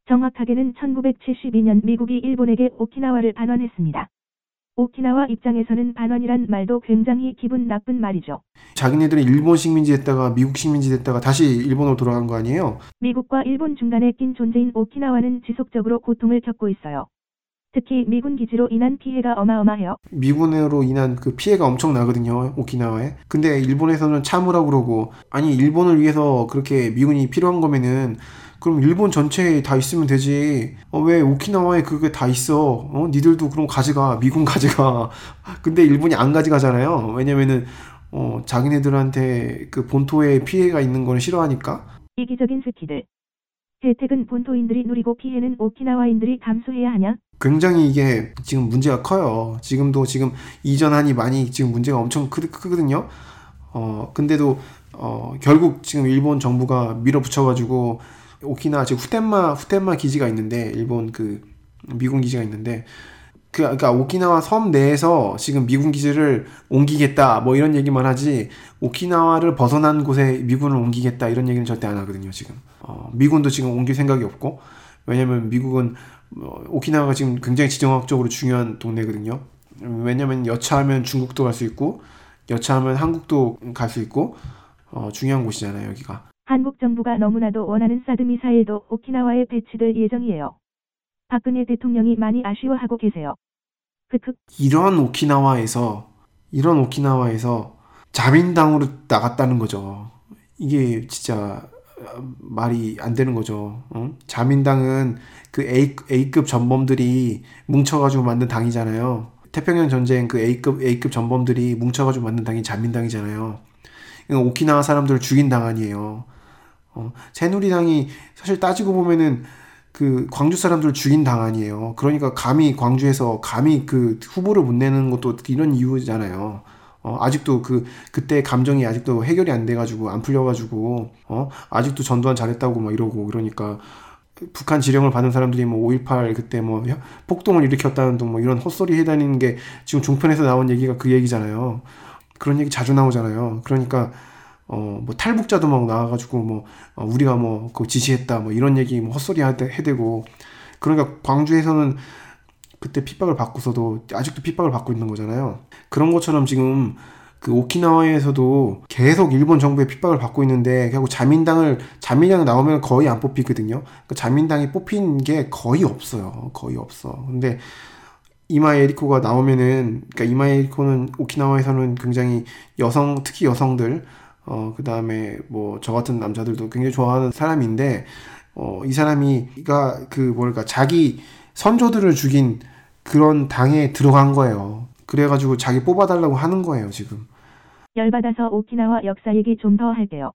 정확하게는 1972년 미국이 일본에게 오키나와를 반환했습니다. 오키나와 입장에서는 반환이란 말도 굉장히 기분 나쁜 말이죠. 자기네들은 일본 식민지 됐다가 미국 식민지 됐다가 다시 일본으로 돌아간 거 아니에요? 미국과 일본 중간에 낀 존재인 오키나와는 지속적으로 고통을 겪고 있어요. 특히 미군 기지로 인한 피해가 어마어마해요. 미군으로 인한 그 피해가 엄청 나거든요. 오키나와에. 근데 일본에서는 참으라고 그러고 아니 일본을 위해서 그렇게 미군이 필요한 거면은 그럼 일본 전체에 다 있으면 되지. 어, 왜 오키나와에 그게 다 있어? 어, 니들도 그럼 가져가. 미군 가져가. 근데 일본이 안 가져가잖아요. 왜냐면은 어, 자기네들한테 그 본토에 피해가 있는 걸 싫어하니까. 이기적인 새끼들. 혜택은 본토인들이 누리고 피해는 오키나와인들이 감수해야 하냐? 굉장히 이게 지금 문제가 커요. 지금도 지금 이전하니 많이 지금 문제가 엄청 크, 크거든요. 어, 근데도 어, 결국 지금 일본 정부가 밀어붙여가지고 오키나와 지금 후텐마 후텐마 기지가 있는데 일본 그 미군 기지가 있는데 그 그러니까 오키나와 섬 내에서 지금 미군 기지를 옮기겠다 뭐 이런 얘기만 하지 오키나와를 벗어난 곳에 미군을 옮기겠다 이런 얘기는 절대 안 하거든요 지금. 어, 미군도 지금 옮길 생각이 없고 왜냐면 미국은 어, 오키나와가 지금 굉장히 지정학적으로 중요한 동네거든요. 왜냐면 여차하면 중국도 갈 수 있고 여차하면 한국도 갈 수 있고 어, 중요한 곳이잖아요 여기가 한국 정부가 너무나도 원하는 사드 미사일도 오키나와에 배치될 예정이에요. 박근혜 대통령이 많이 아쉬워하고 계세요. 크크. 이런 오키나와에서 이런 오키나와에서 자민당으로 나갔다는 거죠. 이게 진짜 어, 말이 안 되는 거죠. 응? 자민당은 그 A, A급 전범들이 뭉쳐가지고 만든 당이잖아요. 태평양 전쟁 그 A급 A급 전범들이 뭉쳐가지고 만든 당이 자민당이잖아요. 오키나와 사람들을 죽인 당 아니에요. 어, 새누리당이 사실 따지고 보면은 그 광주 사람들 죽인 당 아니에요. 그러니까 감히 광주에서 감히 그 후보를 못 내는 것도 이런 이유잖아요. 어, 아직도 그 그때 감정이 아직도 해결이 안 돼가지고 안 풀려가지고 어 아직도 전두환 잘했다고 막 이러고 그러니까 북한 지령을 받은 사람들이 뭐 5.18 그때 뭐 폭동을 일으켰다는 등 뭐 이런 헛소리 해다니는 게 지금 종편에서 나온 얘기가 그 얘기잖아요. 그런 얘기 자주 나오잖아요. 그러니까 어, 뭐 탈북자도 막 나와가지고 뭐 어, 우리가 뭐 그 지시했다 뭐 이런 얘기 뭐 헛소리 해대고 그러니까 광주에서는 그때 핍박을 받고서도 아직도 핍박을 받고 있는 거잖아요. 그런 것처럼 지금 그 오키나와에서도 계속 일본 정부의 핍박을 받고 있는데 결국 자민당을 자민당 나오면 거의 안 뽑히거든요. 그러니까 자민당이 뽑힌 게 거의 없어요. 거의 없어. 근데 이마 에리코가 나오면은 그러니까 이마 에리코는 오키나와에서는 굉장히 여성 특히 여성들 어, 그 다음에 뭐 저 같은 남자들도 굉장히 좋아하는 사람인데, 어, 이 사람이가 그 뭐랄까, 자기 선조들을 죽인 그런 당에 들어간 거예요. 그래가지고 자기 뽑아달라고 하는 거예요, 지금. 열받아서 오키나와 역사 얘기 좀 더 할게요.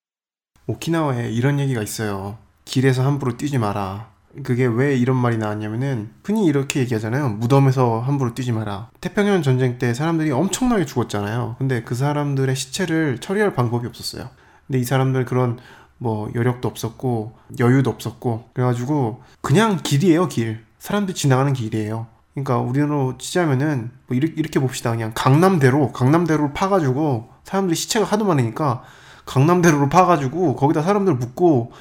오키나와에 이런 얘기가 있어요. 길에서 함부로 뛰지 마라. 그게 왜 이런 말이 나왔냐면은 흔히 이렇게 얘기하잖아요. 무덤에서 함부로 뛰지 마라. 태평양 전쟁 때 사람들이 엄청나게 죽었잖아요. 근데 그 사람들의 시체를 처리할 방법이 없었어요. 근데 이 사람들 그런 뭐 여력도 없었고 여유도 없었고 그래가지고 그냥 길이에요 길. 사람들이 지나가는 길이에요. 그러니까 우리로 치자면은 뭐 이렇게, 이렇게 봅시다. 그냥 강남대로 강남대로를 파가지고 사람들이 시체가 하도 많으니까 강남대로로 파가지고 거기다 사람들 묻고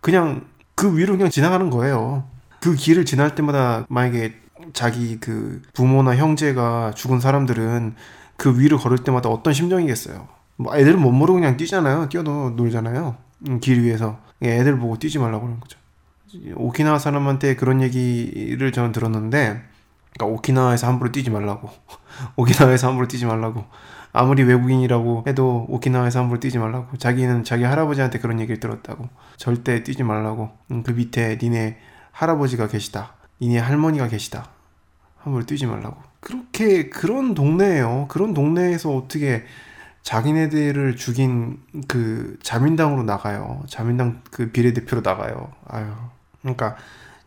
그냥 그 위로 그냥 지나가는 거예요. 그 길을 지날 때마다 만약에 자기 그 부모나 형제가 죽은 사람들은 그 위를 걸을 때마다 어떤 심정이겠어요. 뭐 애들은 못 모르고 그냥 뛰잖아요. 뛰어도 놀잖아요. 음, 길 위에서 애들 보고 뛰지 말라고 그러는 거죠. 오키나와 사람한테 그런 얘기를 저는 들었는데, 그러니까 오키나와에서 함부로 뛰지 말라고, 오키나와에서 함부로 뛰지 말라고. 아무리 외국인이라고 해도 오키나와에서 함부로 뛰지 말라고. 자기는 자기 할아버지한테 그런 얘기를 들었다고. 절대 뛰지 말라고. 음, 그 밑에 니네 할아버지가 계시다. 니네 할머니가 계시다. 함부로 뛰지 말라고. 그렇게 그런 동네예요. 그런 동네에서 어떻게 자기네들을 죽인 그 자민당으로 나가요. 자민당 그 비례대표로 나가요. 아유 그러니까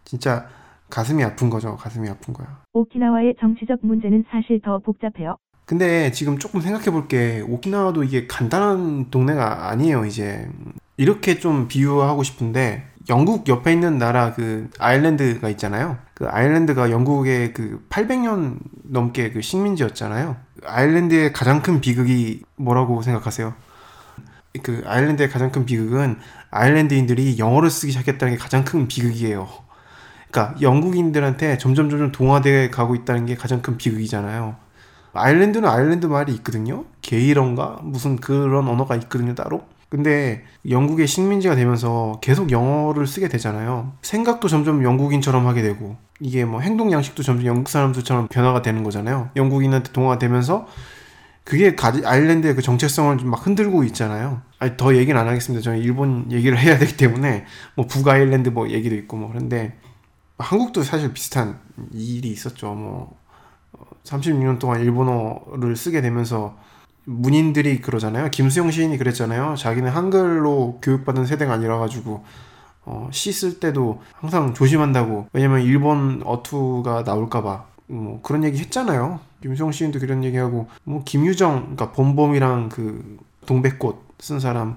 진짜 가슴이 아픈 거죠. 가슴이 아픈 거야. 오키나와의 정치적 문제는 사실 더 복잡해요. 근데 지금 조금 생각해 볼 게 오키나와도 이게 간단한 동네가 아니에요 이제. 이렇게 좀 비유하고 싶은데 영국 옆에 있는 나라 그 아일랜드가 있잖아요. 그 아일랜드가 영국의 그 800년 넘게 그 식민지였잖아요. 아일랜드의 가장 큰 비극이 뭐라고 생각하세요? 그 아일랜드의 가장 큰 비극은 아일랜드인들이 영어를 쓰기 시작했다는 게 가장 큰 비극이에요. 그러니까 영국인들한테 점점 점점 동화돼 가고 있다는 게 가장 큰 비극이잖아요 아일랜드는 아일랜드 말이 있거든요. 게이런가 무슨 그런 언어가 있거든요 따로. 근데 영국의 식민지가 되면서 계속 영어를 쓰게 되잖아요. 생각도 점점 영국인처럼 하게 되고 이게 뭐 행동 양식도 점점 영국 사람들처럼 변화가 되는 거잖아요. 영국인한테 동화되면서 그게 아일랜드의 그 정체성을 막 흔들고 있잖아요. 아니, 더 얘기는 안 하겠습니다. 저는 일본 얘기를 해야 되기 때문에 뭐 북아일랜드 뭐 얘기도 있고 뭐 그런데 한국도 사실 비슷한 일이 있었죠. 뭐 36년 동안 일본어를 쓰게 되면서 문인들이 그러잖아요. 김수영 시인이 그랬잖아요. 자기는 한글로 교육받은 세대가 아니라 가지고 어, 시 쓸 때도 항상 조심한다고. 왜냐면 일본 어투가 나올까봐. 뭐 그런 얘기 했잖아요. 김수영 시인도 그런 얘기하고 뭐 김유정, 그러니까 봄봄이랑 그 동백꽃 쓴 사람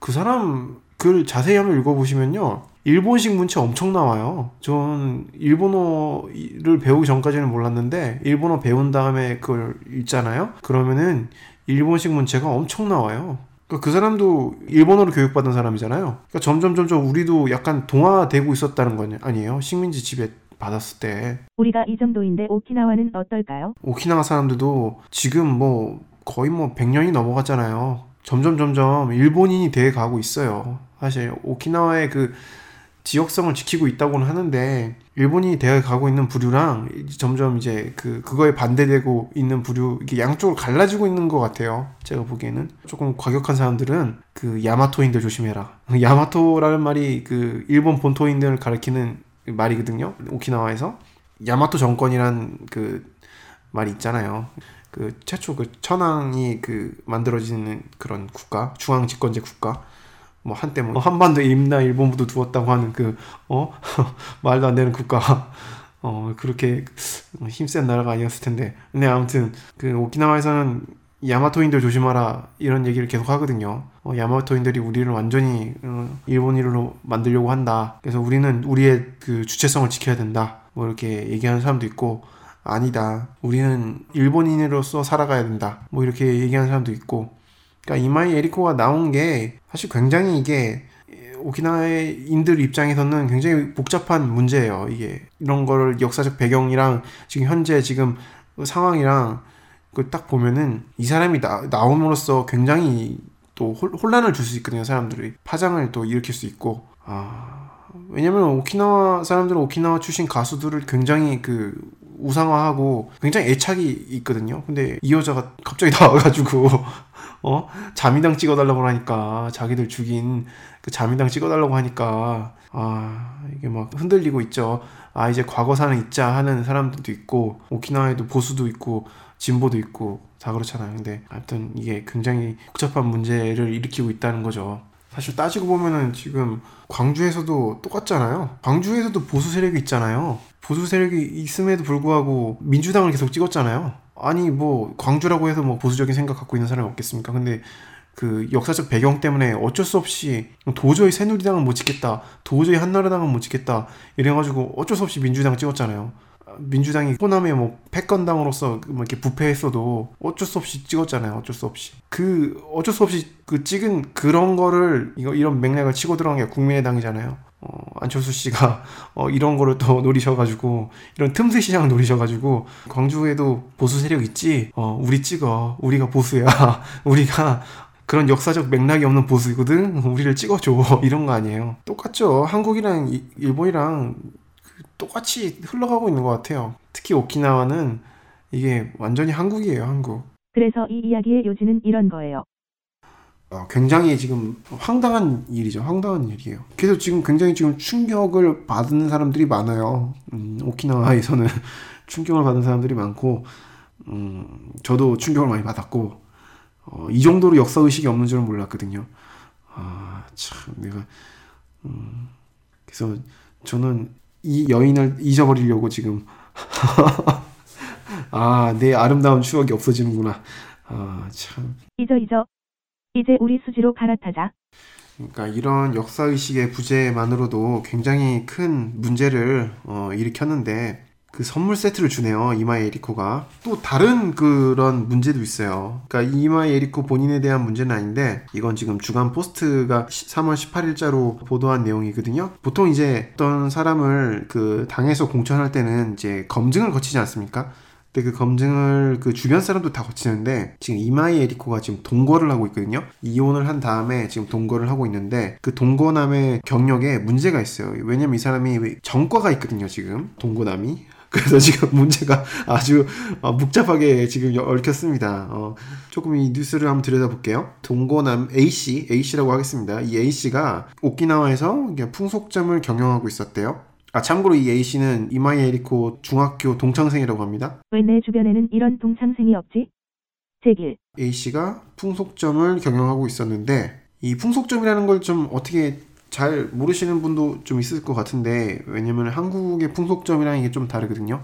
그 사람 글 자세히 한번 읽어보시면요. 일본식 문체 엄청 나와요. 전 일본어를 배우기 전까지는 몰랐는데 일본어 배운 다음에 그걸 읽잖아요. 그러면은 일본식 문체가 엄청 나와요. 그러니까 그 사람도 일본어로 교육받은 사람이잖아요. 그러니까 점점 점점 우리도 약간 동화되고 있었다는 거 아니에요? 식민지 지배 받았을 때 우리가 이 정도인데 오키나와는 어떨까요? 오키나와 사람들도 지금 뭐 거의 뭐 100년이 넘어갔잖아요. 점점 점점 일본인이 돼 가고 있어요. 사실 오키나와의 그 지역성을 지키고 있다고는 하는데 일본이 되어 가고 있는 부류랑 점점 이제 그 그거에 반대되고 있는 부류 이게 양쪽으로 갈라지고 있는 것 같아요. 제가 보기에는 조금 과격한 사람들은 그 야마토인들 조심해라. 야마토라는 말이 그 일본 본토인들을 가리키는 말이거든요. 오키나와에서 야마토 정권이란 그 말이 있잖아요. 그 최초 그 천황이 그 만들어지는 그런 국가 중앙 집권제 국가 뭐 한때 뭐 한반도 임나 일본부도 두었다고 하는 그어 말도 안 되는 국가 어 그렇게 힘센 나라가 아니었을 텐데 근데 아무튼 그 오키나와에서는 야마토인들 조심하라 이런 얘기를 계속 하거든요. 어, 야마토인들이 우리를 완전히 어, 일본인으로 만들려고 한다. 그래서 우리는 우리의 그 주체성을 지켜야 된다. 뭐 이렇게 얘기하는 사람도 있고 아니다. 우리는 일본인으로서 살아가야 된다. 뭐 이렇게 얘기하는 사람도 있고. 그러니까 이마이 에리코가 나온 게 사실 굉장히 이게 오키나와의 인들 입장에서는 굉장히 복잡한 문제예요. 이게 이런 거를 역사적 배경이랑 지금 현재 지금 상황이랑 그딱 보면은 이 사람이 나, 나옴으로써 굉장히 또 혼란을 줄 수 있거든요. 사람들이 파장을 또 일으킬 수 있고 아 왜냐면 오키나와 사람들은 오키나와 출신 가수들을 굉장히 그 우상화하고 굉장히 애착이 있거든요. 근데 이 여자가 갑자기 나와가지고 어 자미당 찍어달라고 하니까 자기들 죽인 그 자미당 찍어달라고 하니까 아 이게 막 흔들리고 있죠. 아 이제 과거사는 잊자 하는 사람들도 있고 오키나와에도 보수도 있고 진보도 있고 다 그렇잖아요. 근데 하여튼 이게 굉장히 복잡한 문제를 일으키고 있다는 거죠. 사실 따지고 보면은 지금 광주에서도 똑같잖아요. 광주에서도 보수 세력이 있잖아요. 보수 세력이 있음에도 불구하고 민주당을 계속 찍었잖아요. 아니 뭐 광주라고 해서 뭐 보수적인 생각 갖고 있는 사람이 없겠습니까? 근데 그 역사적 배경 때문에 어쩔 수 없이 도저히 새누리당은 못 찍겠다. 도저히 한나라당은 못 찍겠다. 이래가지고 어쩔 수 없이 민주당 찍었잖아요. 민주당이 호남의 뭐 패권당으로서 뭐 이렇게 부패했어도 어쩔 수 없이 찍었잖아요. 어쩔 수 없이. 그 어쩔 수 없이 그 찍은 그런 거를 이거 이런 맥락을 치고 들어간 게 국민의당이잖아요. 어, 안철수 씨가 어, 이런 거를 또 노리셔가지고 이런 틈새 시장을 노리셔가지고 광주에도 보수 세력 있지. 어, 우리 찍어. 우리가 보수야. 우리가 그런 역사적 맥락이 없는 보수거든. 우리를 찍어줘. 이런 거 아니에요. 똑같죠. 한국이랑 일본이랑 똑같이 흘러가고 있는 것 같아요. 특히 오키나와는 이게 완전히 한국이에요, 한국. 그래서 이 이야기의 요지는 이런 거예요. 어, 굉장히 지금 황당한 일이죠. 황당한 일이에요. 그래서 지금 굉장히 지금 충격을 받는 사람들이 많아요. 음, 오키나와에서는 충격을 받는 사람들이 많고, 음, 저도 충격을 많이 받았고, 어, 이 정도로 역사 의식이 없는 줄은 몰랐거든요. 아, 참, 내가, 음, 그래서 저는 이 여인을 잊어버리려고 지금 아, 내 아름다운 추억이 없어지는구나. 아, 참. 잊어 잊어. 이제 우리 수지로 갈아타자. 그러니까 이런 역사 의식의 부재만으로도 굉장히 큰 문제를 어, 일으켰는데 그 선물 세트를 주네요. 이마에 에리코가. 또 다른 그런 문제도 있어요. 그러니까 이마에 에리코 본인에 대한 문제는 아닌데 이건 지금 주간 포스트가 3월 18일자로 보도한 내용이거든요. 보통 이제 어떤 사람을 그 당에서 공천할 때는 이제 검증을 거치지 않습니까? 근데 그 검증을 그 주변 사람도 다 거치는데 지금 이마이 에리코가 지금 동거를 하고 있거든요. 이혼을 한 다음에 지금 동거를 하고 있는데 그 동거남의 경력에 문제가 있어요. 왜냐면 이 사람이 정과가 있거든요. 지금 동거남이 그래서 지금 문제가 아주 어, 복잡하게 지금 얽혔습니다. 어, 조금 이 뉴스를 한번 들여다볼게요. 동고남 A씨, A씨라고 하겠습니다. 이 A씨가 오키나와에서 풍속점을 경영하고 있었대요. 아, 참고로 이 A씨는 이마이 에리코 중학교 동창생이라고 합니다. 왜 내 주변에는 이런 동창생이 없지? 제길. A씨가 풍속점을 경영하고 있었는데 이 풍속점이라는 걸 좀 어떻게 잘 모르시는 분도 좀 있을 것 같은데 왜냐면 한국의 풍속점이랑 이게 좀 다르거든요.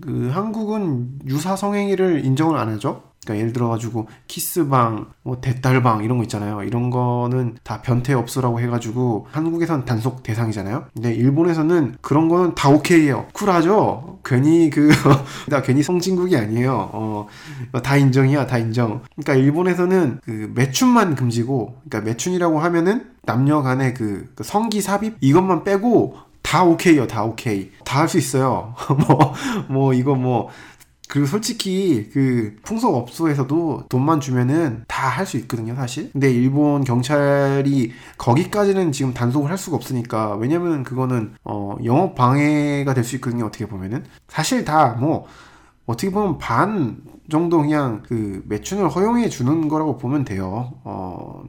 그 한국은 유사 성행위를 인정을 안 하죠. 그러니까 예를 들어 가지고 키스방, 뭐 대딸방 이런 거 있잖아요. 이런 거는 다 변태업소라고 해가지고 한국에선 단속 대상이잖아요. 근데 일본에서는 그런 거는 다 오케이예요. 쿨하죠. 괜히 그 나 괜히 성진국이 아니에요. 어, 다 인정이야, 다 인정. 그러니까 일본에서는 그 매춘만 금지고, 그러니까 매춘이라고 하면은 남녀 간의 그, 그 성기 삽입 이것만 빼고 다 오케이요, 다 오케이. 다 할 수 있어요. 뭐, 뭐, 이거 뭐, 그리고 솔직히 그 풍속업소에서도 돈만 주면은 다 할 수 있거든요, 사실. 근데 일본 경찰이 거기까지는 지금 단속을 할 수가 없으니까 왜냐면 그거는 어 영업 방해가 될 수 있거든요, 어떻게 보면은. 사실 다 뭐 어떻게 보면 반 정도 그냥 그 매춘을 허용해 주는 거라고 보면 돼요. 어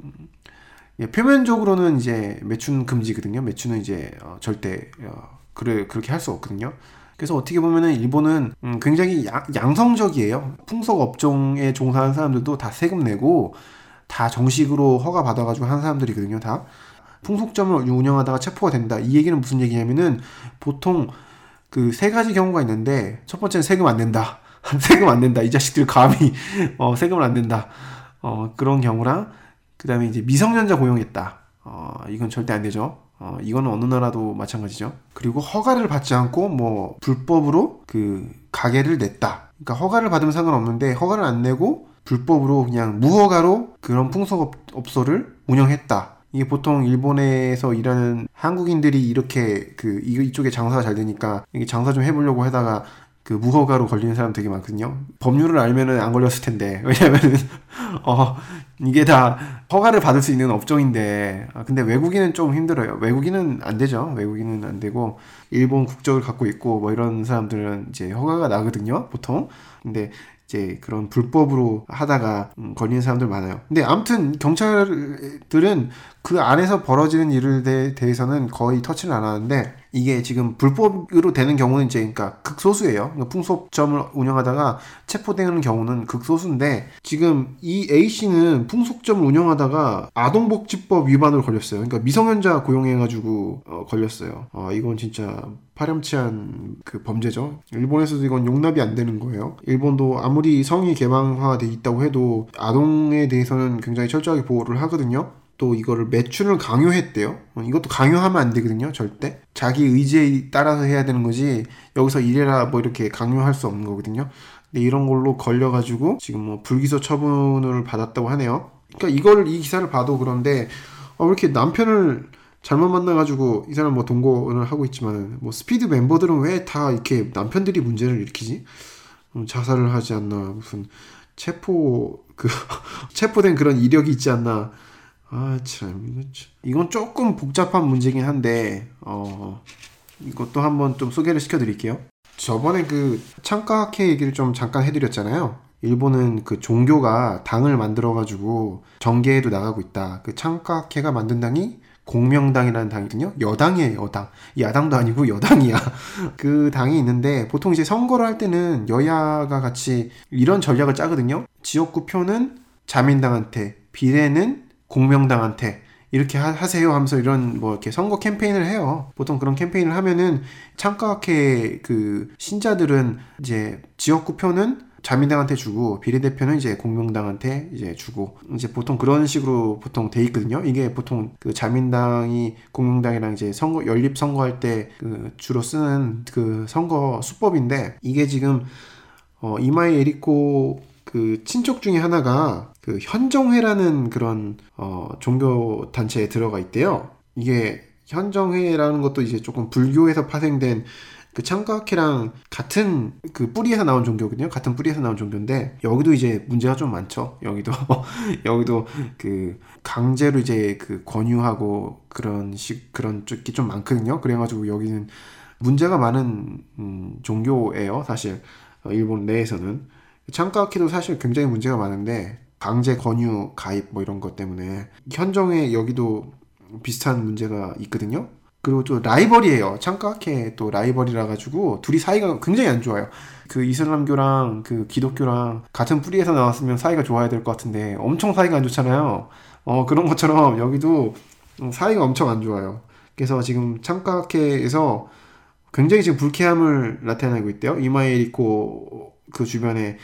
예, 표면적으로는 이제 매춘 금지거든요. 매춘은 이제 어, 절대 어, 그래 그렇게 할 수 없거든요. 그래서 어떻게 보면은 일본은 음, 굉장히 양, 성적이에요 풍속 업종에 종사하는 사람들도 다 세금 내고 다 정식으로 허가 받아가지고 하는 사람들이거든요. 다 풍속점을 운영하다가 체포가 된다. 이 얘기는 무슨 얘기냐면은 보통 그 세 가지 경우가 있는데 첫 번째는 세금 안 낸다. 세금 안 낸다. 이 자식들 감히 어, 세금을 안 낸다. 어, 그런 경우랑 그 다음에 이제 미성년자 고용했다. 어, 이건 절대 안 되죠. 어, 이거는 어느 나라도 마찬가지죠. 그리고 허가를 받지 않고 뭐 불법으로 그 가게를 냈다. 그러니까 허가를 받으면 상관없는데 허가를 안 내고 불법으로 그냥 무허가로 그런 풍속업소를 운영했다. 이게 보통 일본에서 일하는 한국인들이 이렇게 그 이쪽에 장사가 잘 되니까 이게 장사 좀 해보려고 하다가 그 무허가로 걸리는 사람 되게 많거든요. 법률을 알면은 안 걸렸을 텐데 왜냐면은 어 이게 다 허가를 받을 수 있는 업종인데 아, 근데 외국인은 좀 힘들어요. 외국인은 안 되죠. 외국인은 안 되고 일본 국적을 갖고 있고 뭐 이런 사람들은 이제 허가가 나거든요. 보통 근데 이제 그런 불법으로 하다가 음, 걸리는 사람들 많아요. 근데 아무튼 경찰들은 그 안에서 벌어지는 일에 대해서는 거의 터치를 안 하는데 이게 지금 불법으로 되는 경우는 이제 그러니까 극소수예요. 그러니까 풍속점을 운영하다가 체포되는 경우는 극소수인데 지금 이 A 씨는 풍속점을 운영하다가 아동복지법 위반으로 걸렸어요. 그러니까 미성년자 고용해가지고 어, 걸렸어요. 어, 이건 진짜 파렴치한 그 범죄죠. 일본에서도 이건 용납이 안 되는 거예요. 일본도 아무리 성이 개방화돼 있다고 해도 아동에 대해서는 굉장히 철저하게 보호를 하거든요. 또 이거를 매춘을 강요했대요. 어, 이것도 강요하면 안 되거든요, 절대. 자기 의지에 따라서 해야 되는 거지, 여기서 이래라 뭐 이렇게 강요할 수 없는 거거든요. 근데 이런 걸로 걸려가지고 지금 뭐 불기소 처분을 받았다고 하네요. 그러니까 이걸, 이 기사를 봐도 그런데, 어, 왜 이렇게 남편을 잘못 만나가지고 이 사람 뭐 동거를 하고 있지만, 뭐 스피드 멤버들은 왜 다 이렇게 남편들이 문제를 일으키지? 음, 자살을 하지 않나, 무슨 체포, 그, 체포된 그런 이력이 있지 않나. 아, 참, 이건 조금 복잡한 문제긴 한데, 어, 이것도 한번 좀 소개를 시켜드릴게요. 저번에 그 창가학회 얘기를 좀 잠깐 해드렸잖아요. 일본은 그 종교가 당을 만들어가지고 정계에도 나가고 있다. 그 창가학회가 만든 당이 공명당이라는 당이거든요. 여당이에요, 여당. 야당도 아니고 여당이야. 그 당이 있는데 보통 이제 선거를 할 때는 여야가 같이 이런 전략을 짜거든요. 지역구 표는 자민당한테, 비례는 공명당한테 이렇게 하, 세요 하면서 이런 뭐 이렇게 선거 캠페인을 해요. 보통 그런 캠페인을 하면은 창가학회 그 신자들은 이제 지역구 표는 자민당한테 주고 비례대표는 이제 공명당한테 이제 주고 이제 보통 그런 식으로 보통 돼 있거든요. 이게 보통 그 자민당이 공명당이랑 이제 선거 연립 선거할 때 그 주로 쓰는 그 선거 수법인데 이게 지금 어 이마이 에리코 그 친척 중에 하나가 그 현정회라는 그런 어 종교 단체에 들어가 있대요. 이게 현정회라는 것도 이제 조금 불교에서 파생된 그 창각회랑 같은 그 뿌리에서 나온 종교거든요. 같은 뿌리에서 나온 종교인데 여기도 이제 문제가 좀 많죠. 여기도 여기도 그 강제로 이제 그 권유하고 그런 식 그런 쪽이 좀 많거든요. 그래가지고 여기는 문제가 많은 음, 종교예요. 사실 어, 일본 내에서는 창가키도 사실 굉장히 문제가 많은데 강제 권유 가입 뭐 이런 것 때문에 현정에 여기도 비슷한 문제가 있거든요. 그리고 또 라이벌이에요. 창가케 또 라이벌이라 가지고 둘이 사이가 굉장히 안 좋아요. 그 이슬람교랑 그 기독교랑 같은 뿌리에서 나왔으면 사이가 좋아야 될 것 같은데 엄청 사이가 안 좋잖아요. 어 그런 것처럼 여기도 음, 사이가 엄청 안 좋아요. 그래서 지금 창가학회에서 굉장히 지금 불쾌함을 나타내고 있대요. 이마에리코 그 주변에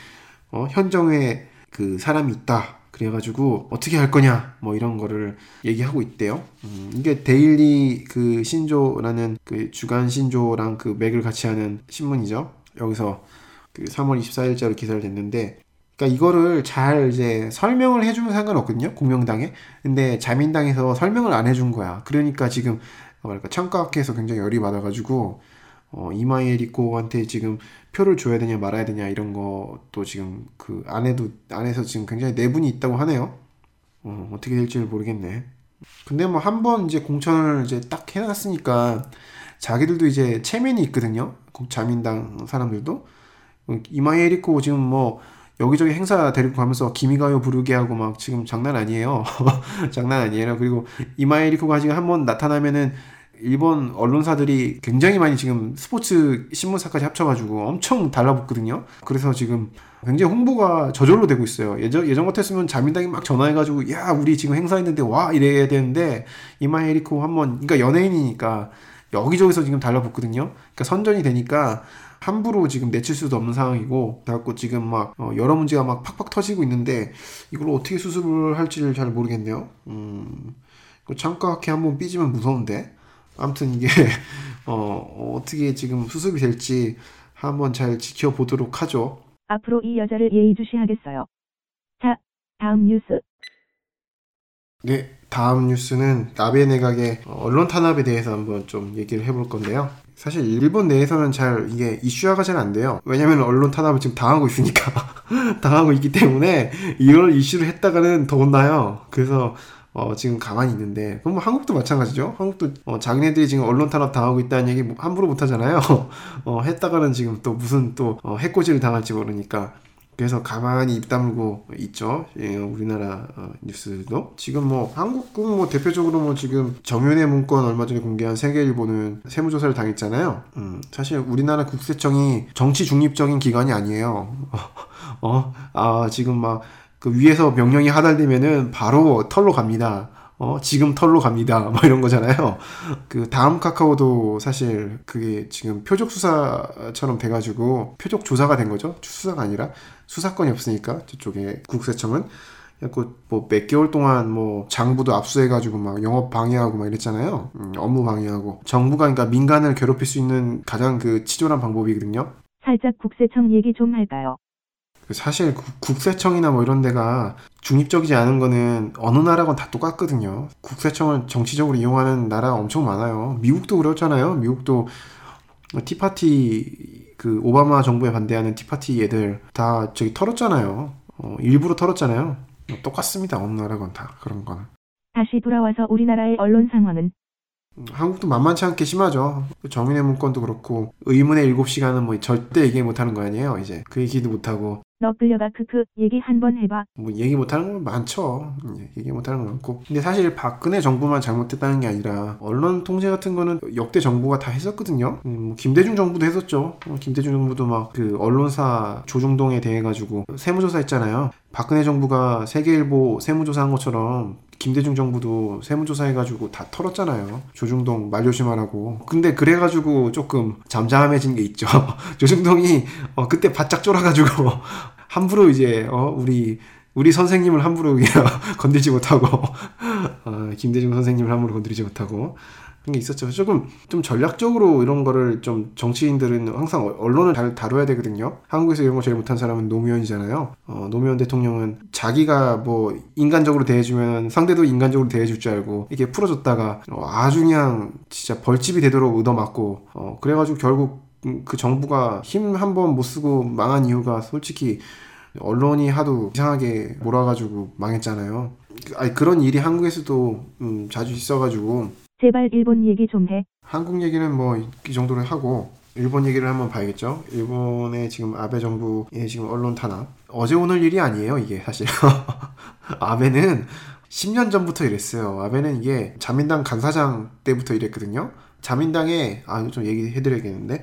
어, 현정에 그 사람이 있다. 그래가지고 어떻게 할 거냐 뭐 이런 거를 얘기하고 있대요. 음, 이게 데일리 그 신조라는 그 주간 신조랑 그 맥을 같이 하는 신문이죠. 여기서 그 3월 24일자로 기사를 냈는데 그러니까 이거를 잘 이제 설명을 해주면 상관없거든요. 공명당에. 근데 자민당에서 설명을 안 해준 거야. 그러니까 지금 뭐랄까 창가학회에서 굉장히 열이 받아가지고 어, 이마에리코한테 지금 표를 줘야 되냐 말아야 되냐 이런 것도 지금 그 안에도 안에서 지금 굉장히 내분이 있다고 하네요. 어, 어떻게 될지를 모르겠네. 근데 뭐 한 번 이제 공천을 이제 딱 해놨으니까 자기들도 이제 체면이 있거든요. 자민당 사람들도 이마에리코 지금 뭐 여기저기 행사 데리고 가면서 기미가요 부르게 하고 막 지금 장난 아니에요. 장난 아니에요. 그리고 이마에리코가 지금 한번 나타나면은 일본 언론사들이 굉장히 많이 지금 스포츠 신문사까지 합쳐가지고 엄청 달라붙거든요. 그래서 지금 굉장히 홍보가 저절로 되고 있어요. 예전, 예전 같았으면 자민당이 막 전화해가지고, 야, 우리 지금 행사했는데 와! 이래야 되는데, 이마 에리코 한 번, 그러니까 연예인이니까 여기저기서 지금 달라붙거든요. 그러니까 선전이 되니까 함부로 지금 내칠 수도 없는 상황이고, 그래갖고 지금 막, 어, 여러 문제가 막 팍팍 터지고 있는데, 이걸 어떻게 수습을 할지를 잘 모르겠네요. 음, 창가학회 한번 삐지면 무서운데. 아무튼 이게 어, 어떻게 지금 수습이 될지 한번 잘 지켜보도록 하죠. 앞으로 이 여자를 예의주시하겠어요. 자, 다음 뉴스. 네, 다음 뉴스는 아베 내각의 언론 탄압에 대해서 한번 좀 얘기를 해볼 건데요. 사실 일본 내에서는 잘 이게 이슈화가 잘 안 돼요. 왜냐면 언론 탄압을 지금 당하고 있으니까 당하고 있기 때문에 이걸 이슈를 했다가는 더 혼나요. 그래서 어, 지금 가만히 있는데, 그럼 뭐 한국도 마찬가지죠. 한국도, 어, 자기네들이 지금 언론 탄압 당하고 있다는 얘기 뭐 함부로 못 하잖아요. 어, 했다가는 지금 또 무슨 또, 어, 해코지를 당할지 모르니까. 그래서 가만히 입 다물고 있죠. 예, 우리나라 어, 뉴스도. 지금 뭐, 한국은 뭐 대표적으로 뭐 지금 정윤의 문건 얼마 전에 공개한 세계일보는 세무조사를 당했잖아요. 음, 사실 우리나라 국세청이 정치 중립적인 기관이 아니에요. 어, 아, 지금 막, 그 위에서 명령이 하달되면은 바로 털로 갑니다. 어, 지금 털로 갑니다. 뭐 이런 거잖아요. 그 다음 카카오도 사실 그게 지금 표적 수사처럼 돼가지고 표적 조사가 된 거죠. 수사가 아니라 수사권이 없으니까 저쪽에 국세청은 뭐몇 개월 동안 뭐 장부도 압수해가지고 막 영업 방해하고 막 이랬잖아요. 음, 업무 방해하고 정부가 그러니까 민간을 괴롭힐 수 있는 가장 그 치졸한 방법이거든요. 살짝 국세청 얘기 좀 할까요? 사실 국세청이나 뭐 이런 데가 중립적이지 않은 거는 어느 나라건 다 똑같거든요. 국세청을 정치적으로 이용하는 나라 엄청 많아요. 미국도 그렇잖아요. 미국도 티파티 그 오바마 정부에 반대하는 티파티 애들 다 저기 털었잖아요. 어, 일부러 털었잖아요. 똑같습니다. 어느 나라건 다 그런 거는. 다시 돌아와서 우리나라의 언론 상황은 한국도 만만치 않게 심하죠. 정인의 문건도 그렇고 의문의 7시간은 뭐 절대 얘기 못하는 거 아니에요. 이제 그 얘기도 못하고 너 끌려가 크크 얘기 한 번 해봐. 뭐 얘기 못하는 건 많죠. 예, 얘기 못하는 건 많고. 근데 사실 박근혜 정부만 잘못했다는 게 아니라 언론 통제 같은 거는 역대 정부가 다 했었거든요. 음, 뭐 김대중 정부도 했었죠. 어, 김대중 정부도 막 그 언론사 조중동에 대해 가지고 세무조사 했잖아요. 박근혜 정부가 세계일보 세무조사 한 것처럼 김대중 정부도 세무조사 해가지고 다 털었잖아요. 조중동 말 조심하라고. 근데 그래가지고 조금 잠잠해진 게 있죠. 조중동이 어, 그때 바짝 쫄아가지고 함부로 이제 어, 우리 우리 선생님을 함부로 건들지 못하고 어, 김대중 선생님을 함부로 건드리지 못하고 게 있었죠. 조금 좀 전략적으로 이런 거를 좀 정치인들은 항상 언론을 잘 다뤄야 되거든요. 한국에서 이런 거 제일 못한 사람은 노무현이잖아요. 어, 노무현 대통령은 자기가 뭐 인간적으로 대해주면 상대도 인간적으로 대해줄 줄 알고 이렇게 풀어줬다가 어, 아주 그냥 진짜 벌집이 되도록 얻어맞고 어, 그래가지고 결국 그 정부가 힘 한 번 못 쓰고 망한 이유가 솔직히 언론이 하도 이상하게 몰아가지고 망했잖아요. 아니 그런 일이 한국에서도 음, 자주 있어가지고 제발 일본 얘기 좀 해. 한국 얘기는 뭐 이 정도로 하고 일본 얘기를 한번 봐야겠죠. 일본의 지금 아베 정부의 지금 언론 탄압 어제 오늘 일이 아니에요. 이게 사실 아베는 10년 전부터 이랬어요. 아베는 이게 자민당 간사장 때부터 이랬거든요. 자민당에 아좀 얘기해드려야겠는데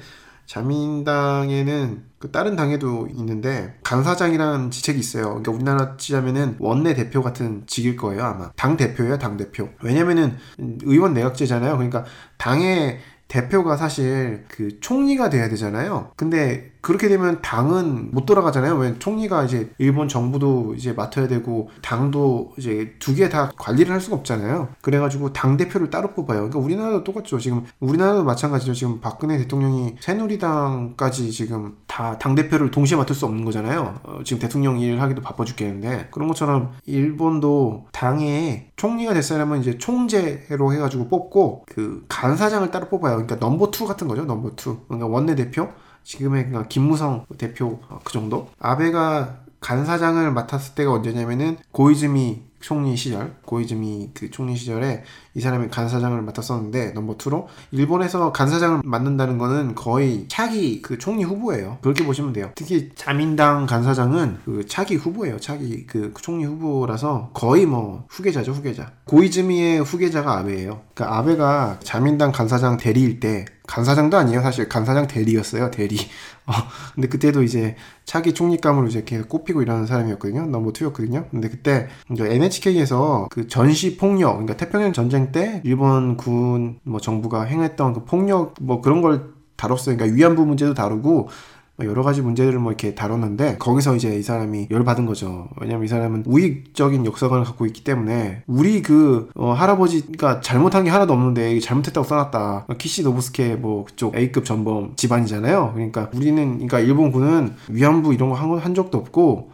자민당에는 그 다른 당에도 있는데 간사장이라는 직책이 있어요. 그러니까 우리나라 치자면은 원내 대표 같은 직일 거예요 아마. 당 대표예요 당 대표. 왜냐면은 의원 내각제잖아요. 그러니까 당의 대표가 사실 그 총리가 돼야 되잖아요. 근데 그렇게 되면 당은 못 돌아가잖아요. 왜 총리가 이제 일본 정부도 이제 맡아야 되고 당도 이제 두 개 다 관리를 할 수가 없잖아요. 그래가지고 당 대표를 따로 뽑아요. 그러니까 우리나라도 똑같죠. 지금 우리나라도 마찬가지죠. 지금 박근혜 대통령이 새누리당까지 지금 다 당 대표를 동시에 맡을 수 없는 거잖아요. 어, 지금 대통령 일 하기도 바빠 죽겠는데 그런 것처럼 일본도 당에 총리가 됐으려면 이제 총재로 해가지고 뽑고 그 간사장을 따로 뽑아요. 그러니까 number two 같은 거죠. number two. 그러니까 원내 대표. 지금의 그냥 김무성 대표 어, 그 정도. 아베가 간사장을 맡았을 때가 언제냐면은 고이즈미 총리 시절, 고이즈미 그 총리 시절에 이 사람이 간사장을 맡았었는데 number 2로 일본에서 간사장을 맡는다는 거는 거의 차기 그 총리 후보예요. 그렇게 보시면 돼요. 특히 자민당 간사장은 그 차기 후보예요. 차기 그 총리 후보라서 거의 뭐 후계자죠, 후계자. 고이즈미의 후계자가 아베예요. 그러니까 아베가 자민당 간사장 대리일 때 간사장도 아니에요. 사실 간사장 대리였어요. 대리. 어, 근데 그때도 이제 차기 총리감으로 이제 계속 꼽히고 이러는 사람이었거든요. 넘버 2였거든요. 근데 그때 NHK에서 그 전시 폭력, 그러니까 태평양 전쟁 때 일본 군 뭐 정부가 행했던 그 폭력 뭐 그런 걸 다뤘어요. 그러니까 위안부 문제도 다루고 뭐 여러 가지 문제들을 뭐 이렇게 다뤘는데 거기서 이제 이 사람이 열받은 거죠. 왜냐면 이 사람은 우익적인 역사관을 갖고 있기 때문에 우리 그 어, 할아버지가 잘못한 게 하나도 없는데 잘못했다고 써놨다. 키시 노부스케 뭐 그쪽 A급 전범 집안이잖아요. 그러니까 우리는 그러니까 일본군은 위안부 이런 거 한 한 적도 없고